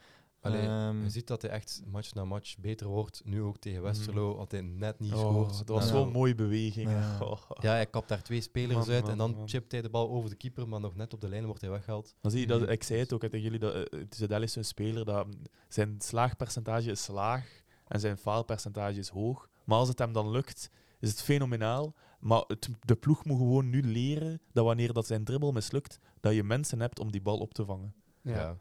Speaker 2: Allee,
Speaker 4: Ehm,
Speaker 2: je ziet dat hij echt match na match beter wordt. Nu ook tegen
Speaker 3: Mhm.
Speaker 2: Westerlo had hij net niet
Speaker 3: Oh,
Speaker 2: gescoord.
Speaker 3: dat was
Speaker 2: Ja.
Speaker 3: zo'n mooie beweging.
Speaker 4: Ja.
Speaker 3: Oh.
Speaker 2: Ja, hij kapt daar twee spelers
Speaker 3: Man,
Speaker 2: uit
Speaker 3: man,
Speaker 2: en dan
Speaker 3: man.
Speaker 2: chipt hij de bal over de keeper, maar nog net op de lijn wordt hij weggehaald.
Speaker 3: Dan zie je dat, ik zei het ook tegen jullie, dat uh, Tizedel is een speler dat zijn slaagpercentage is laag en zijn faalpercentage is hoog. Maar als het hem dan lukt, is het fenomenaal. Maar het, de ploeg moet gewoon nu leren dat wanneer dat zijn dribbel mislukt, dat je mensen hebt om die bal op te vangen.
Speaker 1: Ja.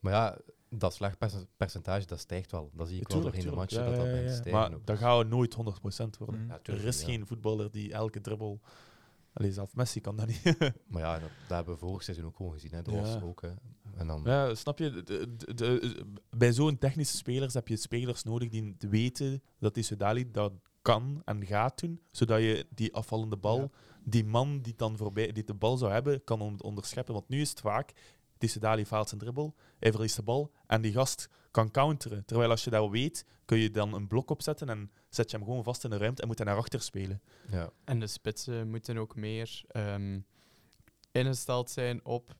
Speaker 2: Maar ja, dat slaagpercentage dat stijgt wel. Dat zie ik wel doorheen de matchen, dat dat stijgen.
Speaker 3: Maar
Speaker 2: ook.
Speaker 3: dat gaat nooit 100% worden.
Speaker 4: Mhm.
Speaker 2: Ja,
Speaker 3: Er is
Speaker 2: ja.
Speaker 3: geen voetballer die elke dribbel... Allee, zelf Messi kan dat niet.
Speaker 2: Maar ja, dat, dat hebben we vorig seizoen ook gewoon gezien. Hè. Dat
Speaker 3: Ja.
Speaker 2: was ook. Hè. En dan,
Speaker 3: Ja, snap je? De- de- de- bij zo'n technische spelers heb je spelers nodig die weten dat die Sudali dat kan en gaat doen, zodat je die afvallende bal,
Speaker 2: Ja.
Speaker 3: die man die dan voorbij, die de bal zou hebben, kan on- onderscheppen. Want nu is het vaak, die Sudali faalt zijn dribbel, hij verliest de bal en die gast kan counteren. Terwijl als je dat weet, kun je dan een blok opzetten en zet je hem gewoon vast in de ruimte en moet hij naar achter spelen.
Speaker 2: ja.
Speaker 1: En de spitsen moeten ook meer ehm, ingesteld zijn op...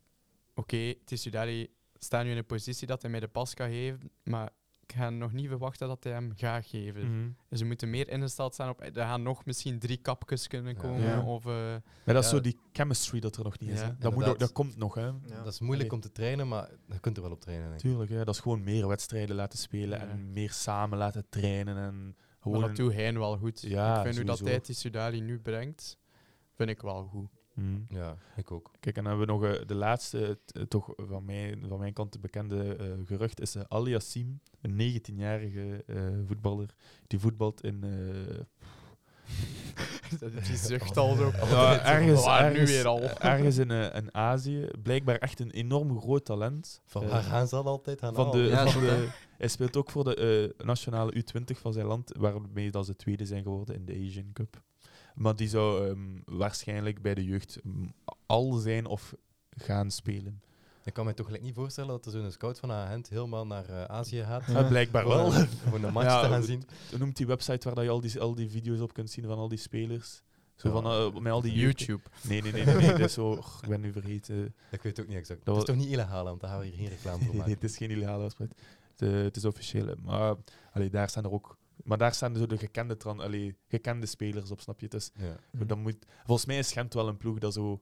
Speaker 1: Oké, het is Udari staat nu in een positie dat hij mij de pas kan geven, maar ga nog niet verwachten dat hij hem gaat geven. Dus ze moeten meer ingesteld zijn op... Er gaan nog misschien drie kapjes kunnen komen.
Speaker 3: Ja.
Speaker 1: Of, eh,
Speaker 3: Maar dat is zo die chemistry dat er nog niet is. Hè. Dat, moet dat komt nog, hè.
Speaker 4: Ja.
Speaker 2: Dat is moeilijk
Speaker 3: Allee.
Speaker 2: om te trainen, maar je kunt er wel op trainen. Denk ik.
Speaker 3: Tuurlijk, hè. dat is gewoon meer wedstrijden laten spelen
Speaker 1: Ja.
Speaker 3: en meer samen laten trainen. En
Speaker 1: maar
Speaker 3: gewoon
Speaker 1: dat doet hij wel goed.
Speaker 3: Ja,
Speaker 1: ik vind nu dat hij die Sudali nu brengt, vind ik wel goed.
Speaker 3: Mm.
Speaker 2: Ja, ik ook.
Speaker 3: Kijk, en dan hebben we nog eh, de laatste, eh, toch van, mij, van mijn kant de bekende eh, gerucht, is uh, Ali Yassim, een 19-jarige eh, voetballer. Die voetbalt in... eh,
Speaker 1: die zucht al zo.
Speaker 3: ja, ergens,
Speaker 1: Waar nu
Speaker 3: ergens,
Speaker 1: weer al.
Speaker 3: ergens in, in Azië. Blijkbaar echt een enorm groot talent.
Speaker 2: Van waar gaan ze dat altijd aan
Speaker 3: van de?
Speaker 4: Ja,
Speaker 3: van de, hij speelt ook voor de eh, nationale U20 van zijn land, waarmee dat ze tweede zijn geworden in de Asian Cup. Maar die zou ehm, waarschijnlijk bij de jeugd al zijn of gaan spelen.
Speaker 2: Ik kan me toch gelijk niet voorstellen dat er zo'n scout van Agent helemaal naar eh, Azië gaat.
Speaker 4: Ja.
Speaker 3: Blijkbaar wel.
Speaker 2: Voor een match
Speaker 3: Ja,
Speaker 2: te gaan zien.
Speaker 3: Hoe noemt die website waar dat je al die, al die video's op kunt zien van al die spelers? Zo van, eh, met al die
Speaker 1: YouTube.
Speaker 3: Nee, nee, nee, nee, nee, dat is zo, och, ik ben nu vergeten.
Speaker 2: Ik weet het ook niet exact.
Speaker 3: Dat
Speaker 2: is
Speaker 3: was-
Speaker 2: toch niet illegaal, want daar gaan we hier geen reclame voor
Speaker 3: Nee,
Speaker 2: maken.
Speaker 3: het is geen illegale afspraak. Het, eh, het is officieel. Maar allee, daar staan er ook. Maar daar staan zo de gekende, tran, allee, gekende spelers op, snap je? Het is,
Speaker 2: Ja.
Speaker 3: dan moet, volgens mij is Gent wel een ploeg dat zo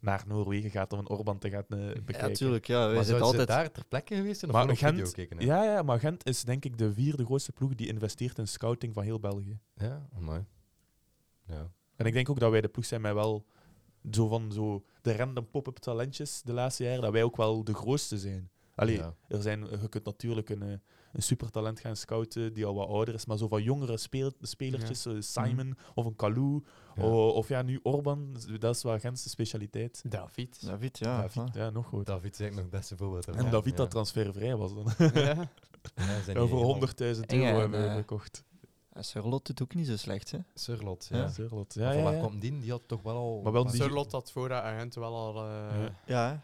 Speaker 3: naar Noorwegen gaat om een Orban te gaan eh, bekijken.
Speaker 4: Ja, tuurlijk. Ja,
Speaker 2: zouden ze
Speaker 4: altijd...
Speaker 2: daar ter plekke geweest zijn of
Speaker 3: Maar Gent-
Speaker 2: gekeken?
Speaker 3: Ja, ja, maar Gent is denk ik de vierde grootste ploeg die investeert in scouting van heel België.
Speaker 2: Ja, mooi. Ja.
Speaker 3: En ik denk ook dat wij de ploeg zijn met wel zo van zo de random pop-up talentjes de laatste jaren, dat wij ook wel de grootste zijn. Allee,
Speaker 2: Ja.
Speaker 3: er zijn, je kunt natuurlijk een, eh, een supertalent gaan scouten die al wat ouder is, maar zo van jongere speel, spelertjes, zo Simon of een Kalou,
Speaker 2: Ja.
Speaker 3: o- of ja, nu Orban, dat is wel Gentse specialiteit.
Speaker 1: David.
Speaker 4: David, ja.
Speaker 3: David, ja, nog goed.
Speaker 2: David is eigenlijk nog het beste voorbeeld.
Speaker 3: En. David
Speaker 2: ja.
Speaker 3: dat transfervrij was dan.
Speaker 1: ja.
Speaker 2: Ja, zijn
Speaker 3: Ja,
Speaker 2: die
Speaker 3: voor
Speaker 2: helemaal-
Speaker 3: 100.000
Speaker 4: Enge
Speaker 3: euro
Speaker 4: en,
Speaker 3: hebben we
Speaker 4: eh,
Speaker 3: gekocht.
Speaker 4: Ja, Surlot doet ook niet zo slecht, hè.
Speaker 2: Surlot,
Speaker 4: Ja.
Speaker 2: ja. Ja,
Speaker 3: Ja,
Speaker 2: van
Speaker 3: ja,
Speaker 2: waar
Speaker 3: ja.
Speaker 2: kwam die? Die had toch wel al...
Speaker 3: Maar wel die-
Speaker 1: Surlot had voor dat agent wel al... eh,
Speaker 3: Ja.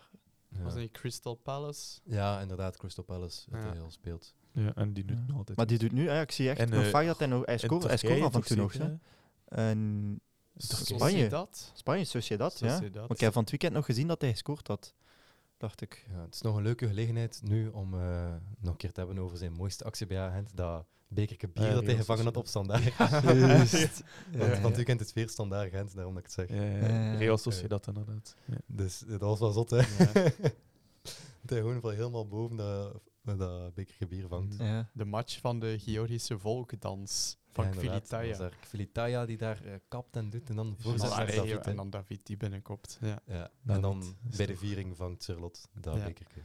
Speaker 4: Ja.
Speaker 2: Ja.
Speaker 1: Was dat niet Crystal Palace?
Speaker 2: Ja, inderdaad, Crystal Palace, dat
Speaker 1: Ja.
Speaker 2: hij al speelt.
Speaker 3: Ja, en die doet
Speaker 1: Ja.
Speaker 3: nog altijd.
Speaker 4: Maar die doet nu... Ja, ik zie echt
Speaker 3: En,
Speaker 4: nog
Speaker 3: eh,
Speaker 4: vaak dat hij nog... Hij scoort, hij
Speaker 3: Turkije
Speaker 4: scoort af en toe nog,
Speaker 3: hè.
Speaker 4: En Spanje.
Speaker 1: dat?
Speaker 4: Spanje, Sociedad, ja.
Speaker 1: Sociedad.
Speaker 4: Maar ik heb van het weekend nog gezien dat hij gescoord had. Dacht ik.
Speaker 2: Ja, het is nog een leuke gelegenheid nu om eh, nog een keer te hebben over zijn mooiste actie bij Agent. Dat bekerke bier
Speaker 3: Ja,
Speaker 2: dat hij gevangen had op standaard.
Speaker 4: Juist.
Speaker 2: Want
Speaker 3: Ja,
Speaker 2: van het weer standaard Gent, daarom dat ik het zeg.
Speaker 3: Ja, ja,
Speaker 4: Eh,
Speaker 3: Real Sociedad inderdaad. Ja.
Speaker 2: Dus dat was wel zot, hè. dat hij gewoon van helemaal boven dat, dat bekerke bier vangt.
Speaker 4: Ja.
Speaker 1: De match van de Georgische volkdans van
Speaker 2: Ja.
Speaker 1: Kvilitaya.
Speaker 2: Kvilitaya die daar eh, kapt en doet en dan voorzet naar David.
Speaker 1: en dan David die binnenkopt. Ja.
Speaker 2: Ja.
Speaker 3: David,
Speaker 2: En dan bij de viering vangt Charlotte dat
Speaker 1: Ja.
Speaker 2: bekerke.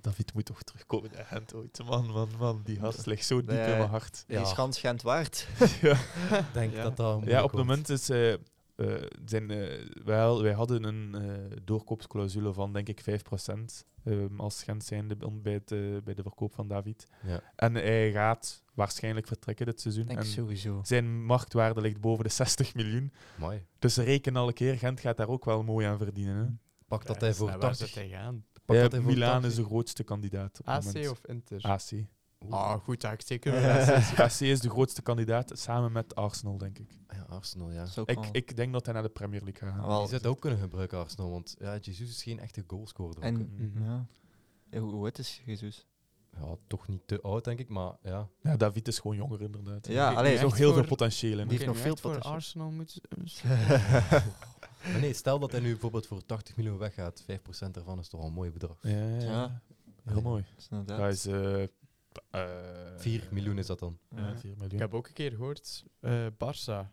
Speaker 3: David moet toch terugkomen naar Gent ooit. Man, man, man. Die gast ligt zo diep
Speaker 4: Nee.
Speaker 3: in mijn hart.
Speaker 4: Die is gans Gent waard.
Speaker 3: ja.
Speaker 2: Ik denk
Speaker 1: Ja.
Speaker 2: dat dat
Speaker 3: Ja, op het moment is... eh, eh, zijn, eh, wij, al- wij hadden een eh, doorkoopsclausule van, denk ik, 5% ehm, als Gent zijnde bij, het, bij de verkoop van David.
Speaker 2: Ja.
Speaker 3: En hij gaat waarschijnlijk vertrekken dit seizoen.
Speaker 4: Denk
Speaker 3: En
Speaker 4: sowieso.
Speaker 3: zijn marktwaarde ligt boven de 60 miljoen.
Speaker 2: Mooi.
Speaker 3: Dus reken al een keer, Gent gaat daar ook wel mooi aan verdienen. Hè?
Speaker 2: Pak dat
Speaker 1: Ja,
Speaker 2: hij voor
Speaker 1: naar waar
Speaker 2: 80...
Speaker 1: zou hij gaan?
Speaker 2: Pak
Speaker 3: Ja,
Speaker 2: dat hij voor
Speaker 3: Milaan
Speaker 2: 80
Speaker 3: is de grootste kandidaat op het
Speaker 1: AC
Speaker 3: moment.
Speaker 1: of Inter?
Speaker 3: AC.
Speaker 1: Ah, goed, ik zeker
Speaker 4: Ja.
Speaker 1: wel AC.
Speaker 3: Is de grootste kandidaat, samen met Arsenal, denk ik.
Speaker 2: Ja, Arsenal, ja.
Speaker 3: Ik, ik denk dat hij naar de Premier League gaat
Speaker 4: wel.
Speaker 2: Die zou het ook kunnen gebruiken, Arsenal, want ja, Jesus is geen echte goalscorer. ook,
Speaker 4: En,
Speaker 2: hè.
Speaker 3: Mhm.
Speaker 4: ja. Ja, Hoe hoe oud is Jesus?
Speaker 2: Ja, toch niet te oud, denk ik, maar ja.
Speaker 3: Ja, David is gewoon jonger, inderdaad.
Speaker 4: Ja,
Speaker 3: Er
Speaker 4: allee,
Speaker 3: is nog
Speaker 1: echt
Speaker 3: heel veel potentieel in.
Speaker 4: Die heeft nog veel
Speaker 1: voor
Speaker 4: potentieel.
Speaker 1: Arsenal moet...
Speaker 2: Maar nee, stel dat hij nu bijvoorbeeld voor 80 miljoen weggaat, 5% daarvan is toch al een mooi bedrag.
Speaker 3: Ja, ja, ja.
Speaker 4: Ja.
Speaker 3: Heel mooi.
Speaker 4: Dat is inderdaad-
Speaker 3: Dat is... eh eh,
Speaker 2: 4 miljoen is dat dan.
Speaker 3: Ja, 4
Speaker 1: Ik
Speaker 3: miljoen.
Speaker 1: heb ook een keer gehoord, eh Barça,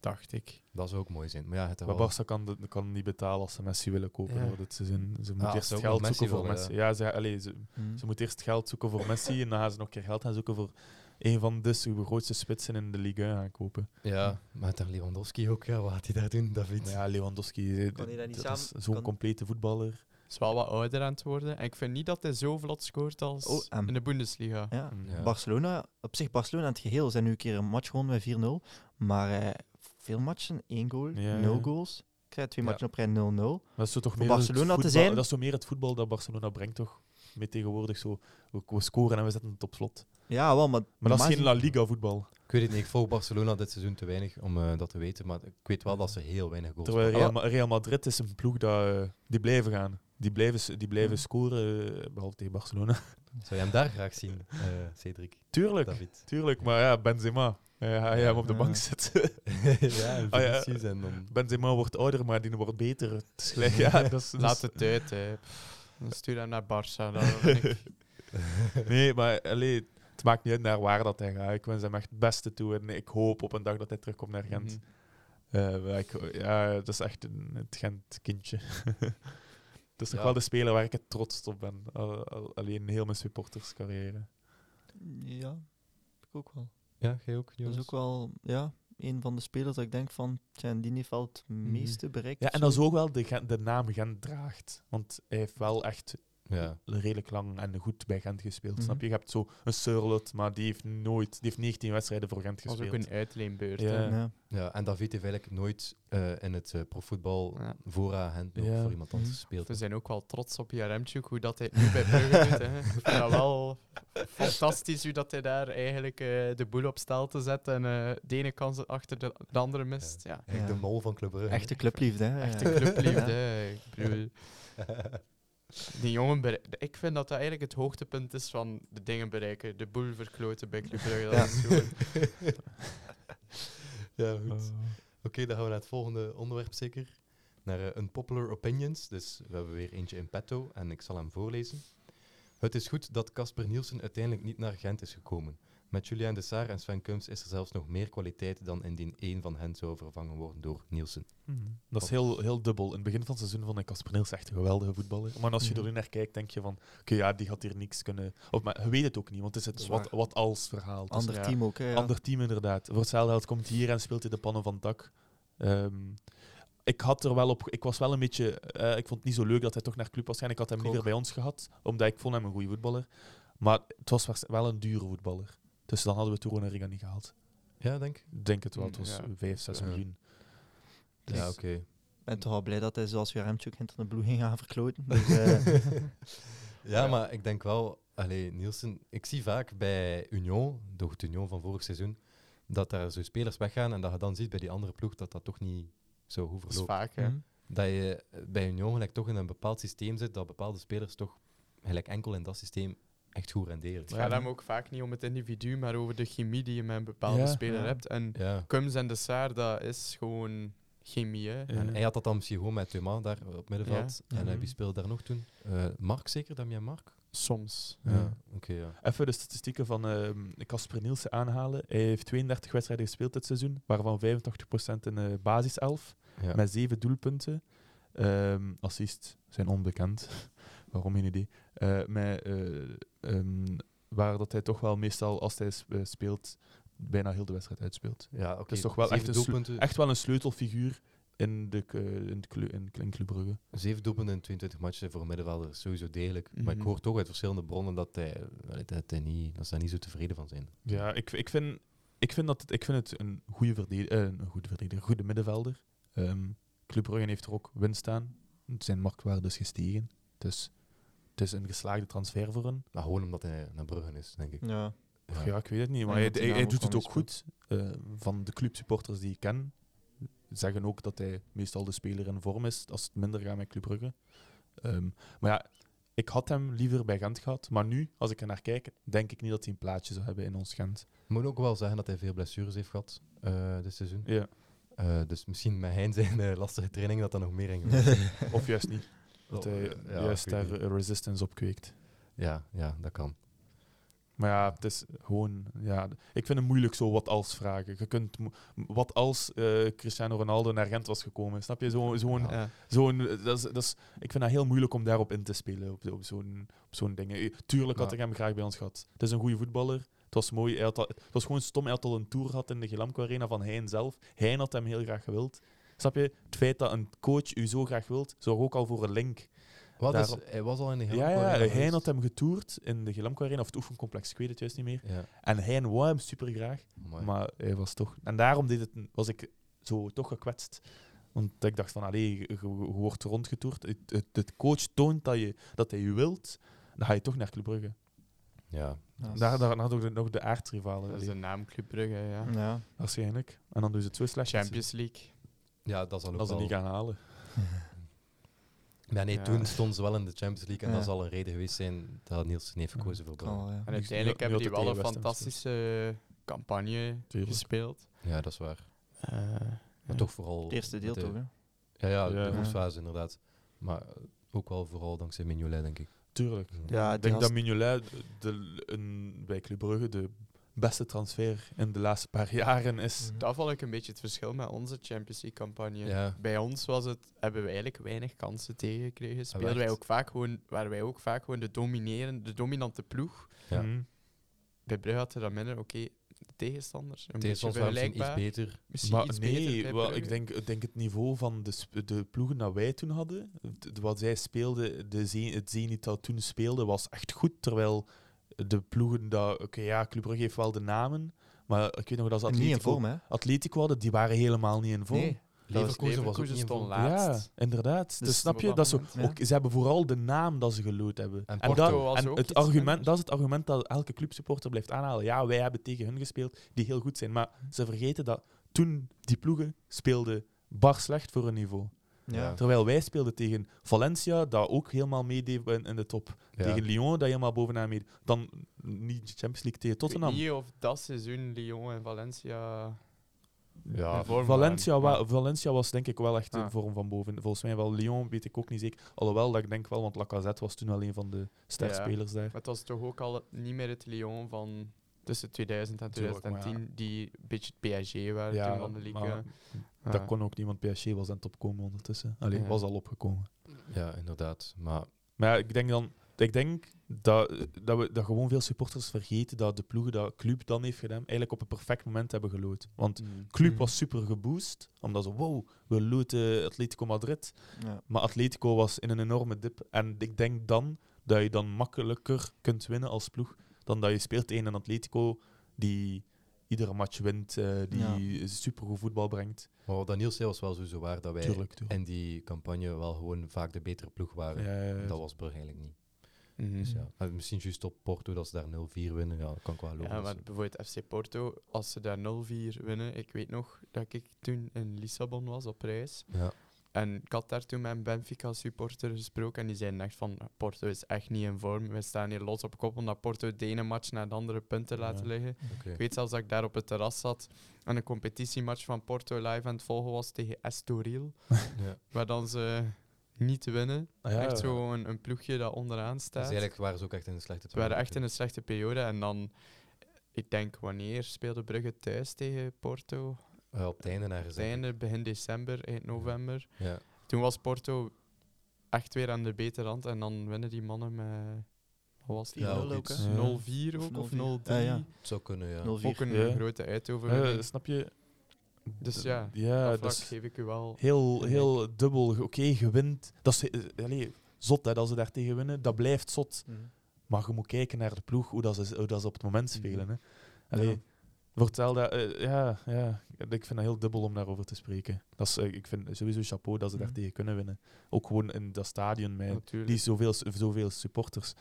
Speaker 1: dacht ik.
Speaker 2: Dat zou ook mooi zijn. Maar ja, het
Speaker 3: Maar Barca kan, de- kan niet betalen als ze Messi willen kopen
Speaker 1: Ja.
Speaker 3: dit seizoen. Ze moeten
Speaker 2: als
Speaker 3: eerst
Speaker 2: ze
Speaker 3: geld zoeken
Speaker 2: Messi
Speaker 3: voor
Speaker 2: willen,
Speaker 3: Messi. Ja, ze, allee, ze, ze moeten eerst geld zoeken voor Messi en dan gaan ze nog een keer geld gaan zoeken voor een van de s- grootste spitsen in de Ligue 1 gaan kopen.
Speaker 2: Ja, maar daar Lewandowski ook, ja, wat gaat hij daar doen, David?
Speaker 3: Maar ja, Lewandowski eh,
Speaker 4: Kan hij dat niet
Speaker 3: dat is zo'n complete voetballer.
Speaker 1: Is wel wat ouder aan het worden. En ik vind niet dat hij zo vlot scoort als
Speaker 4: Oh,
Speaker 1: in de Bundesliga.
Speaker 4: Ja.
Speaker 2: Ja.
Speaker 4: Barcelona, op zich Barcelona in het geheel zijn nu een keer een match gewonnen met 4-0. Maar eh, veel matchen, één goal,
Speaker 3: Ja,
Speaker 4: nul goals. Ik krijg twee
Speaker 2: Ja.
Speaker 4: matchen op rij 0-0.
Speaker 3: Dat is zo toch
Speaker 4: Voor
Speaker 3: meer
Speaker 4: Barcelona
Speaker 3: het
Speaker 4: te
Speaker 3: voetbal-
Speaker 4: zijn?
Speaker 3: Dat is zo meer het voetbal dat Barcelona brengt, toch? Met tegenwoordig zo, we scoren en we zetten het op slot.
Speaker 4: Ja, wel, maar...
Speaker 3: Maar dat is geen La Liga voetbal.
Speaker 2: Ik weet het niet, ik volg Barcelona dit seizoen te weinig om eh, dat te weten, maar ik weet wel dat ze heel weinig goals
Speaker 3: Terwijl. Real, Ma- Real Madrid is een ploeg dat, eh, die blijven gaan. Die blijven, die blijven
Speaker 4: Ja.
Speaker 3: scoren, eh, behalve tegen Barcelona.
Speaker 2: Zou je hem daar graag zien, eh, Cedric?
Speaker 3: Tuurlijk,
Speaker 2: David?
Speaker 3: tuurlijk. Maar ja, Benzema. Ga je hem op de
Speaker 4: Ja.
Speaker 3: bank zetten.
Speaker 2: ja,
Speaker 3: Ah, ja.
Speaker 2: Vinicius en dan...
Speaker 3: Benzema wordt ouder, maar die wordt beter. Het is gelijk, ja, dat is,
Speaker 1: Laat het uit, hè. Stuur hem naar Barça. Dan ben ik-
Speaker 3: Nee, maar allee, het maakt niet uit naar waar dat hij gaat. Ik wens hem echt het beste toe. En ik hoop op een dag dat hij terugkomt naar Gent.
Speaker 1: Mhm.
Speaker 3: Eh, maar ik, ja, dat is echt een, het Gent-kindje. dat is toch
Speaker 2: Ja.
Speaker 3: wel de speler waar ik het trots op ben. Al- al- alleen heel mijn supporterscarrière.
Speaker 4: Ja, ik ook wel.
Speaker 2: Ja, jij ook,
Speaker 4: Dat is ook wel ja, een van de spelers dat ik denk van, tja, die heeft wel het meeste bereikt.
Speaker 3: Ja, en dat is ook wel de, de naam Gent draagt. Want hij heeft wel echt
Speaker 2: Ja.
Speaker 3: redelijk lang en goed bij Gent gespeeld.
Speaker 4: Mhm.
Speaker 3: Snap je? Je hebt zo een Surlot, maar die heeft nooit... Die heeft 19 wedstrijden voor Gent
Speaker 1: Dat was ook
Speaker 3: gespeeld.
Speaker 1: een uitleenbeurt.
Speaker 3: Ja.
Speaker 1: hè.
Speaker 4: Ja.
Speaker 2: ja, en David heeft eigenlijk nooit eh, in het eh, profvoetbal
Speaker 1: Ja.
Speaker 2: voor Gent voor iemand anders
Speaker 4: Mhm.
Speaker 2: gespeeld.
Speaker 1: We zijn ook wel trots op Jaremchuk, hoe dat hij nu bij Brugge doet. Hè. Ik vind dat wel fantastisch hoe dat hij daar eigenlijk eh, de boel op stel te zetten en eh, de ene kans achter de, de andere mist. Ja.
Speaker 2: De mol van Club Brugge.
Speaker 4: Echte clubliefde, hè.
Speaker 1: Echte clubliefde. Ik bedoel, die jongen bere- ik vind dat dat eigenlijk het hoogtepunt is van de dingen bereiken. De boel verkloten bij Club Brugge. Dat
Speaker 4: Ja.
Speaker 1: is gewoon...
Speaker 2: ja, goed.
Speaker 3: Eh,
Speaker 2: Oké, dan gaan we naar het volgende onderwerp zeker. Naar eh, Unpopular Opinions. Dus we hebben weer eentje in petto en ik zal hem voorlezen. Het is goed dat Casper Nielsen uiteindelijk niet naar Gent is gekomen. Met Julien de Saar en Sven Kums is er zelfs nog meer kwaliteit dan indien één van hen zou vervangen worden door Nielsen.
Speaker 3: Mhm. Dat is heel, heel dubbel. In het begin van het seizoen vond ik Casper Niels echt een geweldige voetballer. Maar als je
Speaker 4: Mhm.
Speaker 3: er nu naar kijkt, denk je van... Oké, ja, die gaat hier niks kunnen... Of, maar je weet het ook niet, want het is het wat, wat als verhaal. Is
Speaker 4: Ander
Speaker 1: ja.
Speaker 4: team ook, hè. Ja.
Speaker 3: Ander team inderdaad. Voor hetzelfde geld komt hij hier en speelt hij de pannen van het dak. Ehm, ik, had er wel op, ik was wel een beetje... eh, ik vond het niet zo leuk dat hij toch naar club was gaan. Ik had hem
Speaker 4: Ik
Speaker 3: liever bij ons gehad, omdat ik vond hem een goede voetballer. Maar het was wel een dure voetballer. Dus dan hadden we Toronariga niet gehaald.
Speaker 2: Ja, denk ik.
Speaker 3: Ik denk het wel. Het was
Speaker 1: Ja.
Speaker 3: 5, 6
Speaker 2: Ja.
Speaker 3: miljoen.
Speaker 2: Ja,
Speaker 3: Dus-
Speaker 2: oké.
Speaker 4: Ik ben toch wel blij dat hij zoals Jaremchuk Hinter de Blue ging gaan verkloten. Dus, eh,
Speaker 2: ja, maar ik denk wel, allee, Nielsen, ik zie vaak bij Union, de Union van vorig seizoen, dat daar zo spelers weggaan en dat je dan ziet bij die andere ploeg dat dat toch niet zo goed
Speaker 1: Dat is
Speaker 2: verloopt.
Speaker 1: vaak, hè.
Speaker 4: Mhm.
Speaker 2: Dat je bij Union gelijk toch in een bepaald systeem zit, dat bepaalde spelers toch gelijk enkel in dat systeem echt goed renderen.
Speaker 1: Het gaat hem ook vaak niet om het individu, maar over de chemie die je met een bepaalde
Speaker 3: Ja.
Speaker 1: speler
Speaker 4: Ja.
Speaker 1: hebt. En
Speaker 2: Ja.
Speaker 1: Kums en de Saar, dat is gewoon chemie, hè.
Speaker 3: Ja.
Speaker 2: En hij had dat dan misschien gewoon met Thomas daar op middenveld.
Speaker 4: Ja.
Speaker 2: En eh,
Speaker 3: Mhm.
Speaker 2: wie speelde daar nog toen? Eh, Mark zeker, Damien Mark?
Speaker 1: Soms.
Speaker 3: Ja. Even de statistieken van ehm Casper Nielsen aanhalen. Hij heeft 32 wedstrijden gespeeld dit seizoen, waarvan 85% in de basiself,
Speaker 2: ja.
Speaker 3: met 7 doelpunten. Ehm assist zijn onbekend. Waarom geen idee. Ehm, waar dat hij toch wel meestal, als hij eh, speelt, bijna heel de wedstrijd uitspeelt.
Speaker 2: ja oké.
Speaker 3: is toch wel echt een Echt wel een sleutelfiguur in, de, in, de Clu- in, in Club Brugge.
Speaker 2: Zeven doelpunten in 22 matchen voor een middenvelder sowieso degelijk. Maar ik
Speaker 1: Mhm.
Speaker 2: hoor toch uit verschillende bronnen dat, hij, dat, hij niet, dat ze daar niet zo tevreden van zijn.
Speaker 3: Ja, ik, ik, vind, ik, vind dat het, ik vind het een goede verdediger, een goede verdediger, een goede middenvelder. Ehm Club Brugge heeft er ook winst aan. Zijn marktwaarde is gestegen. Dus het is een geslaagde transfer voor hem.
Speaker 2: Maar gewoon omdat hij naar Brugge is, denk ik.
Speaker 4: Ja.
Speaker 3: Of ja, ik weet het niet. Maar hij, hij, hij doet het ook goed. Eh, van de clubsupporters die ik ken, zeggen ook dat hij meestal de speler in vorm is als het minder gaat met Club Brugge. Ehm, maar ja, ik had hem liever bij Gent gehad. Maar nu, als ik er naar kijk, denk ik niet dat hij een plaatje zou hebben in ons Gent.
Speaker 2: Ik moet ook wel zeggen dat hij veel blessures heeft gehad eh, dit seizoen.
Speaker 3: Ja.
Speaker 2: Eh, dus misschien met Hein zijn eh, lastige training dat dat nog meer in.
Speaker 3: Of juist niet. Dat hij
Speaker 2: ja,
Speaker 3: juist daar eh, resistance op kweekt.
Speaker 2: Ja, ja, dat kan.
Speaker 3: Maar ja, het is gewoon... Ja, ik vind het moeilijk zo wat als vragen. Je kunt... Wat als eh, Cristiano Ronaldo naar Gent was gekomen? Snap je? Zo- Zo'n...
Speaker 1: Ja.
Speaker 3: zo'n dat is, dat is, ik vind dat heel moeilijk om daarop in te spelen, op, op zo'n zo'n ding. Eh, Tuurlijk had
Speaker 2: Ja.
Speaker 3: ik hem graag bij ons gehad. Het is een goede voetballer. Het was mooi. Hij had al- het was gewoon stom. Hij had al een tour gehad in de Gelamco Arena van Hein zelf. Hein had hem heel graag gewild. Snap je? Het feit dat een coach u zo graag wilt, zorgt ook al voor een link.
Speaker 2: Wat,
Speaker 3: Daarop-
Speaker 2: hij was al in de
Speaker 3: Ja,
Speaker 2: Gelamco
Speaker 3: ja, Hein
Speaker 2: geweest.
Speaker 3: had hem getoerd in de Gelamco Arena, of het oefencomplex, ik weet het juist niet meer.
Speaker 2: Ja,
Speaker 3: En Hein wou hem super graag,
Speaker 2: amai.
Speaker 3: maar hij was toch... En daarom deed het, was ik zo toch gekwetst. Want ik dacht van, allee, je, je- je wordt rondgetoerd. Het, het, het coach toont dat, je, dat hij je wilt, dan ga je toch naar Club Brugge.
Speaker 2: ja.
Speaker 4: Ja,
Speaker 3: Daar, daar nog de, nog de aardsrivalen.
Speaker 1: Dat is de naam Club Brugge, ja.
Speaker 4: Ja.
Speaker 3: Waarschijnlijk. En dan doen ze het zo slecht.
Speaker 1: Champions League.
Speaker 2: Ja, dat zal ook
Speaker 3: Dat ze
Speaker 2: wel...
Speaker 3: niet gaan halen.
Speaker 2: Ja, nee,
Speaker 1: Ja.
Speaker 2: toen stonden ze wel in de Champions League en
Speaker 4: Ja.
Speaker 2: dat zal een reden geweest zijn dat Niels heeft gekozen voor
Speaker 4: ja.
Speaker 1: En uiteindelijk hebben die wel een fantastische campagne
Speaker 3: Tuurlijk.
Speaker 1: gespeeld.
Speaker 2: Ja, dat is waar.
Speaker 1: Eh,
Speaker 2: Maar
Speaker 1: ja.
Speaker 2: toch vooral...
Speaker 4: Het eerste deel
Speaker 2: de-
Speaker 4: toch, hè?
Speaker 2: Ja, ja,
Speaker 3: Ja.
Speaker 2: de groepsfase inderdaad. Maar ook wel vooral dankzij Mignolet, denk ik.
Speaker 3: Tuurlijk.
Speaker 4: Ja,
Speaker 3: ik denk dat Mignolet de, een, bij Club Brugge de beste transfer in de laatste paar jaren is.
Speaker 4: Mhm.
Speaker 1: Dat vond ik een beetje het verschil met onze Champions League campagne.
Speaker 2: Ja.
Speaker 1: Bij ons was het, hebben we eigenlijk weinig kansen tegengekregen. Speelden
Speaker 2: echt?
Speaker 1: wij ook vaak gewoon, waren wij ook vaak gewoon de dominerende, de dominante ploeg.
Speaker 2: Ja.
Speaker 3: Mhm.
Speaker 1: Bij Brugge had dat minder. Oké, de tegenstanders. Een
Speaker 2: Tegen ons
Speaker 1: beetje
Speaker 2: waren misschien iets beter.
Speaker 1: Misschien
Speaker 3: Maar
Speaker 1: iets
Speaker 3: nee,
Speaker 1: beter
Speaker 3: wel, ik, denk, ik denk het niveau van de, de ploegen dat wij toen hadden, wat zij speelden, de het Zenit dat toen speelde, was echt goed. Terwijl de ploegen dat, oké ja, Club Brugge heeft wel de namen, maar ik weet nog dat ze
Speaker 4: Niet in
Speaker 3: Atletico,
Speaker 4: vorm, hè?
Speaker 3: Atletico hadden, die waren helemaal niet in vorm.
Speaker 4: Nee.
Speaker 2: Leverkusen was ook
Speaker 1: Leverkusen
Speaker 2: niet in
Speaker 1: stond laatst.
Speaker 3: Ja, inderdaad. Dus,
Speaker 4: Dus
Speaker 3: snap je?
Speaker 1: dat
Speaker 3: ze,
Speaker 4: ja.
Speaker 3: ook, ze hebben vooral de naam dat ze geloot hebben.
Speaker 2: En
Speaker 3: En,
Speaker 2: Porto
Speaker 3: dat, en het argument, dat is het argument dat elke clubsupporter blijft aanhalen. Ja, wij hebben tegen hun gespeeld die heel goed zijn. Maar ze vergeten dat toen die ploegen speelden bar slecht voor hun niveau.
Speaker 4: Ja.
Speaker 3: Terwijl wij speelden tegen Valencia, dat ook helemaal meedeed in, in de top.
Speaker 2: Ja.
Speaker 3: Tegen Lyon, dat helemaal bovenaan meedeed. Dan niet Champions League tegen
Speaker 1: Ik weet
Speaker 3: Tottenham.
Speaker 1: niet of dat seizoen Lyon en Valencia...
Speaker 2: Ja,
Speaker 3: Valencia, wa- Valencia was denk ik wel echt
Speaker 1: Ah.
Speaker 3: in vorm van boven. Volgens mij wel Lyon, weet ik ook niet zeker. Alhoewel, dat ik denk wel, want Lacazette was toen wel een van de sterspelers daar.
Speaker 1: Maar het was toch ook al niet meer het Lyon van tussen 2000 en
Speaker 3: Tuurlijk, maar
Speaker 1: 2010, die een beetje het PSG waren
Speaker 3: Ja,
Speaker 1: toen van de Ligue.
Speaker 3: Dat kon ook niet, want PSG was aan het opkomen ondertussen. Alleen
Speaker 1: Ja.
Speaker 3: was al opgekomen.
Speaker 2: ja, inderdaad. Maar
Speaker 3: Maar ja, ik denk dan, ik denk dat, dat, we, dat gewoon veel supporters vergeten dat de ploegen dat Club dan heeft gedaan, eigenlijk op een perfect moment hebben gelood. Want
Speaker 1: Mm.
Speaker 3: Club
Speaker 4: Mm.
Speaker 3: was super geboost, omdat ze, wow, we loten Atletico Madrid.
Speaker 4: Ja.
Speaker 3: Maar Atletico was in een enorme dip. En ik denk dan dat je dan makkelijker kunt winnen als ploeg dan dat je speelt tegen een Atletico die iedere match wint, eh, die supergoed voetbal brengt.
Speaker 2: Maar wat Daniel zei was wel sowieso waar dat wij
Speaker 3: Tuurlijk, tuurlijk.
Speaker 2: in die campagne wel gewoon vaak de betere ploeg waren.
Speaker 3: Ja, ja, ja.
Speaker 2: Dat was Brugge eigenlijk niet.
Speaker 1: Mhm.
Speaker 2: Dus ja, misschien juist op Porto dat ze daar 0-4 winnen, ja, kan ik wel logisch.
Speaker 1: Ja, maar bijvoorbeeld FC Porto, als ze daar 0-4 winnen, ik weet nog dat ik toen in Lissabon was op reis.
Speaker 2: ja.
Speaker 1: En ik had daar toen een Benfica-supporter gesproken en die zeiden echt van, Porto is echt niet in vorm. We staan hier los op kop omdat Porto de ene match naar de andere punten
Speaker 3: Ja.
Speaker 1: laten liggen. Ik weet zelfs dat ik daar op het terras zat en een competitiematch van Porto live aan het volgen was tegen Estoril,
Speaker 2: Ja.
Speaker 1: waar dan ze niet winnen.
Speaker 3: Ah, ja,
Speaker 1: echt zo een, een ploegje dat onderaan
Speaker 2: Dus
Speaker 1: staat.
Speaker 2: eigenlijk waren ze ook echt in een slechte
Speaker 1: Ze waren
Speaker 2: periode.
Speaker 1: echt in een slechte periode. En dan, ik denk, wanneer speelde Brugge thuis tegen Porto?
Speaker 2: Ja, op het einde naar
Speaker 1: Het
Speaker 2: gezegd.
Speaker 1: einde, begin december, eind november.
Speaker 2: Ja.
Speaker 1: Toen was Porto echt weer aan de betere rand. En dan winnen die mannen met, wat was het?
Speaker 2: Ja, ook
Speaker 4: 4-0 ook,
Speaker 2: iets.
Speaker 4: hè?
Speaker 3: Ja.
Speaker 1: 0-4 ook,
Speaker 4: Of
Speaker 1: of
Speaker 4: 0-4.
Speaker 1: 0-3.
Speaker 4: Ja, ja.
Speaker 2: Het zou kunnen, ja.
Speaker 4: 0-4.
Speaker 1: Ook een
Speaker 3: Ja.
Speaker 1: grote uitoverwinning.
Speaker 3: Eh, snap je?
Speaker 1: dus ja,
Speaker 3: ja
Speaker 1: dat
Speaker 3: is
Speaker 1: geef ik u wel.
Speaker 3: heel, heel dubbel. Oké, gewint. Dat is eh, allee, zot hè, dat ze daar tegen winnen. Dat blijft zot.
Speaker 4: Mhm.
Speaker 3: Maar je moet kijken naar de ploeg, hoe, dat ze, hoe dat ze op het moment spelen. Hè. Allee, Voor hetzelfde, eh, ja, ja, ik vind het heel dubbel om daarover te spreken. Dat is, eh, ik vind sowieso chapeau dat ze daar
Speaker 4: Mhm.
Speaker 3: tegen kunnen winnen. Ook gewoon in dat stadion met
Speaker 1: Natuurlijk.
Speaker 3: die zoveel, zoveel supporters.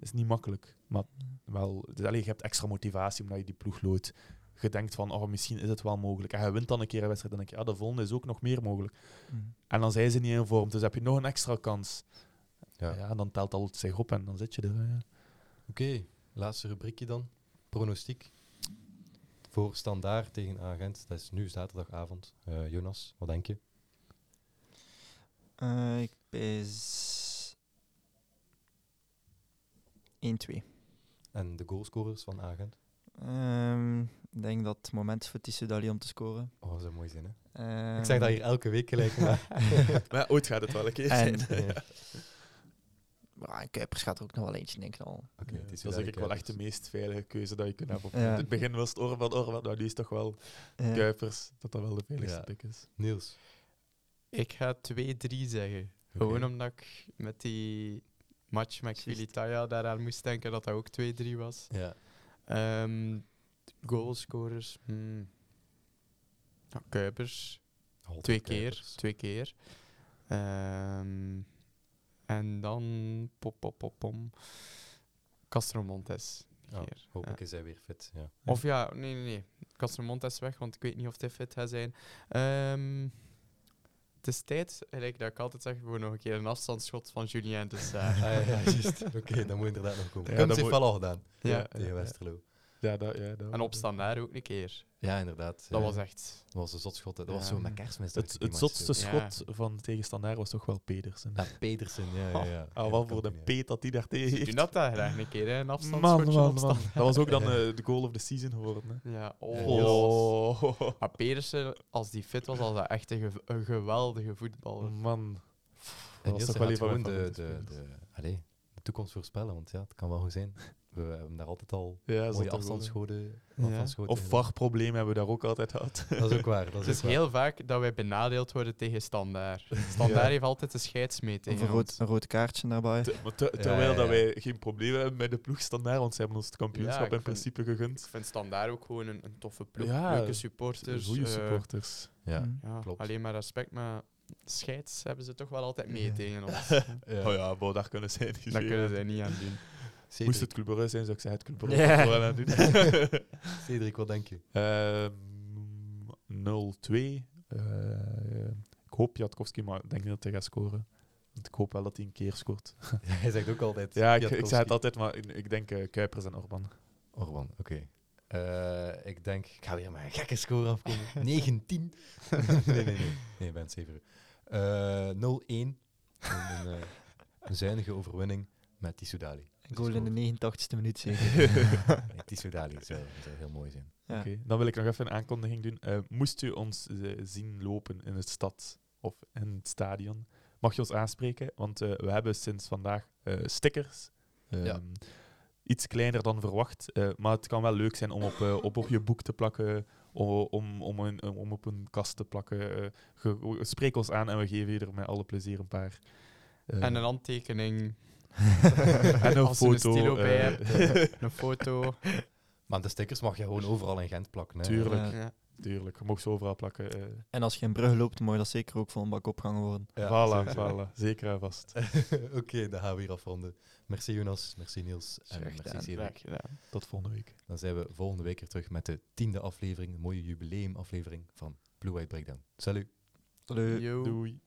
Speaker 3: is niet makkelijk. Maar wel, dus, allee, je hebt extra motivatie omdat je die ploeg loodt. Je denkt van, oh, misschien is het wel mogelijk. En je wint dan een keer een wedstrijd en dan denk je, ja, de volgende is ook nog meer mogelijk.
Speaker 4: Mhm.
Speaker 3: En dan zijn ze niet in vorm, dus heb je nog een extra kans.
Speaker 2: Ja.
Speaker 3: Ja, dan telt al zich op en dan zit je er. Ja.
Speaker 2: Oké, laatste rubriekje dan. Pronostiek. Voor Standaard tegen Agent. Dat is nu zaterdagavond. Eh, Jonas, wat denk je?
Speaker 4: Eh, ik ben 1-2.
Speaker 2: En de goalscorers van Agent?
Speaker 4: Ehm, Ik denk dat het moment is voor Tissoudali om te scoren.
Speaker 2: Oh, dat is een mooi zin, hè?
Speaker 4: Ehm,
Speaker 2: Ik zeg dat hier elke week gelijk. Maar...
Speaker 3: Maar ooit gaat het wel een keer
Speaker 4: En-
Speaker 3: zijn.
Speaker 2: Ja.
Speaker 4: Maar en Kuipers gaat er ook nog wel eentje, denk ik al.
Speaker 2: Oké,
Speaker 3: Ja,
Speaker 2: het is
Speaker 3: dat is ik wel echt de meest veilige keuze dat je kunt hebben. Op
Speaker 4: Ja.
Speaker 3: In het begin was het Orban, Orban, maar nu is toch wel
Speaker 4: Ja.
Speaker 3: Kuipers dat dat wel de veiligste
Speaker 2: Ja.
Speaker 3: pick is.
Speaker 2: Niels.
Speaker 1: Ik ga 2-3 zeggen. Gewoon omdat ik met die match met. Kvilitaya daaraan moest denken dat dat ook 2-3 was.
Speaker 2: Ja.
Speaker 1: Ehm goalscorers. hmm. Ja, Kuipers.
Speaker 2: Altijd
Speaker 1: Twee keer. Twee keer. Ehm, en dan... Pop, pop, pop, pom. Castro Montes. keer.
Speaker 2: hopelijk
Speaker 1: Ja.
Speaker 2: is hij weer fit. Ja.
Speaker 1: Of ja, nee, nee, nee. Castro Montes weg, want ik weet niet of hij fit gaat zijn. Ehm het is tijd, gelijk dat ik altijd zeg, voor nog een keer een afstandsschot van Julien de Saar.
Speaker 2: Ah, ja, ja, juist. Oké, dat moet inderdaad nog komen.
Speaker 3: Ja, dat
Speaker 2: heeft wel al gedaan
Speaker 1: ja.
Speaker 2: tegen Westerlo.
Speaker 3: Ja, dat, ja, dat
Speaker 1: En op standaard ook een keer.
Speaker 2: Ja, inderdaad.
Speaker 1: Dat
Speaker 2: Ja.
Speaker 1: was echt...
Speaker 2: Dat was een zotschot. Dat was zo met kerstmis. dat
Speaker 3: Het, het zotste schot van tegenstandaard was toch wel Pedersen.
Speaker 2: Ja, Pedersen, ja, ja, ja.
Speaker 3: Wel
Speaker 2: dat
Speaker 3: voor de peet dat hij daar tegen
Speaker 1: Doe
Speaker 3: heeft.
Speaker 1: dat daar graag een keer, hè? Een afstandsschotje
Speaker 3: man, man. Dat was ook dan eh, de goal of the season geworden. Hè.
Speaker 1: Ja, oh.
Speaker 3: Oh,
Speaker 1: Maar Pedersen, als die fit was, was dat echt een, gew- een geweldige voetballer.
Speaker 3: man.
Speaker 2: En
Speaker 3: Dat was
Speaker 2: Niels,
Speaker 3: toch
Speaker 2: je
Speaker 3: wel mijn
Speaker 2: de, de, de, de toekomst voorspellen, want ja, het kan wel goed zijn. We hebben daar altijd al
Speaker 3: Ja,
Speaker 2: mooie afstandsschoten.
Speaker 1: Ja.
Speaker 3: Of
Speaker 2: gedaan.
Speaker 3: VAR-problemen hebben we daar ook altijd gehad.
Speaker 2: Dat is ook waar. Dat is
Speaker 1: Het is
Speaker 2: waar.
Speaker 1: heel vaak dat wij benadeeld worden tegen standaard. Standaard
Speaker 3: Ja.
Speaker 1: heeft altijd de scheidsmee
Speaker 4: Of een rood, een rood kaartje daarbij.
Speaker 3: Te- maar te-
Speaker 2: Ja,
Speaker 3: terwijl
Speaker 2: ja,
Speaker 3: dat wij geen probleem hebben met de ploeg standaard, want ze hebben ons het kampioenschap in
Speaker 1: vind-
Speaker 3: principe gegund.
Speaker 1: Ik vind standaard ook gewoon een, een toffe ploeg.
Speaker 3: Ja,
Speaker 1: Leuke supporters.
Speaker 3: Goede
Speaker 1: eh,
Speaker 3: supporters.
Speaker 2: Ja.
Speaker 4: Mhm.
Speaker 1: ja,
Speaker 2: klopt.
Speaker 1: Alleen maar respect, maar scheids hebben ze toch wel altijd mee
Speaker 4: Ja.
Speaker 1: tegen ons.
Speaker 2: Ja.
Speaker 3: Oh ja, bo, daar kunnen zij niet
Speaker 1: kunnen zij niet aan doen.
Speaker 2: Cedric,
Speaker 3: Moest het Club zijn, zou ik zeggen het Club Brugge
Speaker 4: Ja.
Speaker 3: wel aan doen.
Speaker 2: Cedric, wat denk je?
Speaker 3: Ehm, 0-2. Eh, ik hoop Jatkowski, maar ik denk niet dat hij gaat scoren. Want ik hoop wel dat hij een keer scoort.
Speaker 2: Hij zegt ook altijd.
Speaker 3: Ja, ik, zei het altijd, maar ik, denk eh, Kuipers en Orban.
Speaker 2: Orban, oké. Eh, ik denk, ik ga weer met een gekke score afkomen. 19. nee, nee, nee. Nee, ik ben het zeven. Eh 0-1. Een, een, eh, een zuinige overwinning met Tissoudali.
Speaker 4: Goal in de 89ste minuut zeker.
Speaker 2: Nee, Tissoudali zou, zou heel mooi zijn.
Speaker 4: Ja.
Speaker 3: Oké, Dan wil ik nog even een aankondiging doen. Eh, moest u ons eh, zien lopen in de stad of in het stadion, mag je ons aanspreken, want eh, we hebben sinds vandaag eh, stickers. Ehm,
Speaker 2: Ja.
Speaker 3: Iets kleiner dan verwacht, eh, maar het kan wel leuk zijn om op, op, op je boek te plakken, om, om, een, om op een kast te plakken. Eh, ge- spreek ons aan en we geven je er met alle plezier een paar.
Speaker 1: En een handtekening,
Speaker 3: en een
Speaker 1: als je een
Speaker 3: foto.
Speaker 1: stilo bij
Speaker 3: eh,
Speaker 1: hebt. een foto.
Speaker 2: Maar de stickers mag je gewoon overal in Gent plakken. Hè.
Speaker 3: Tuurlijk.
Speaker 4: Ja.
Speaker 1: Ja.
Speaker 3: Tuurlijk, je mag ze overal plakken. eh.
Speaker 4: En als je in Brugge loopt, moet je dat zeker ook van een bak opgehangen worden.
Speaker 2: Ja,
Speaker 3: voilà. Zeker en vast.
Speaker 2: Oké, dan gaan we hier afronden. Merci Jonas, merci Niels en merci Cedric.
Speaker 3: Tot volgende week.
Speaker 2: Dan zijn we volgende week weer terug met de tiende aflevering, een mooie jubileumaflevering van Blue White Breakdown. Salut!
Speaker 4: Salut.
Speaker 3: Doei.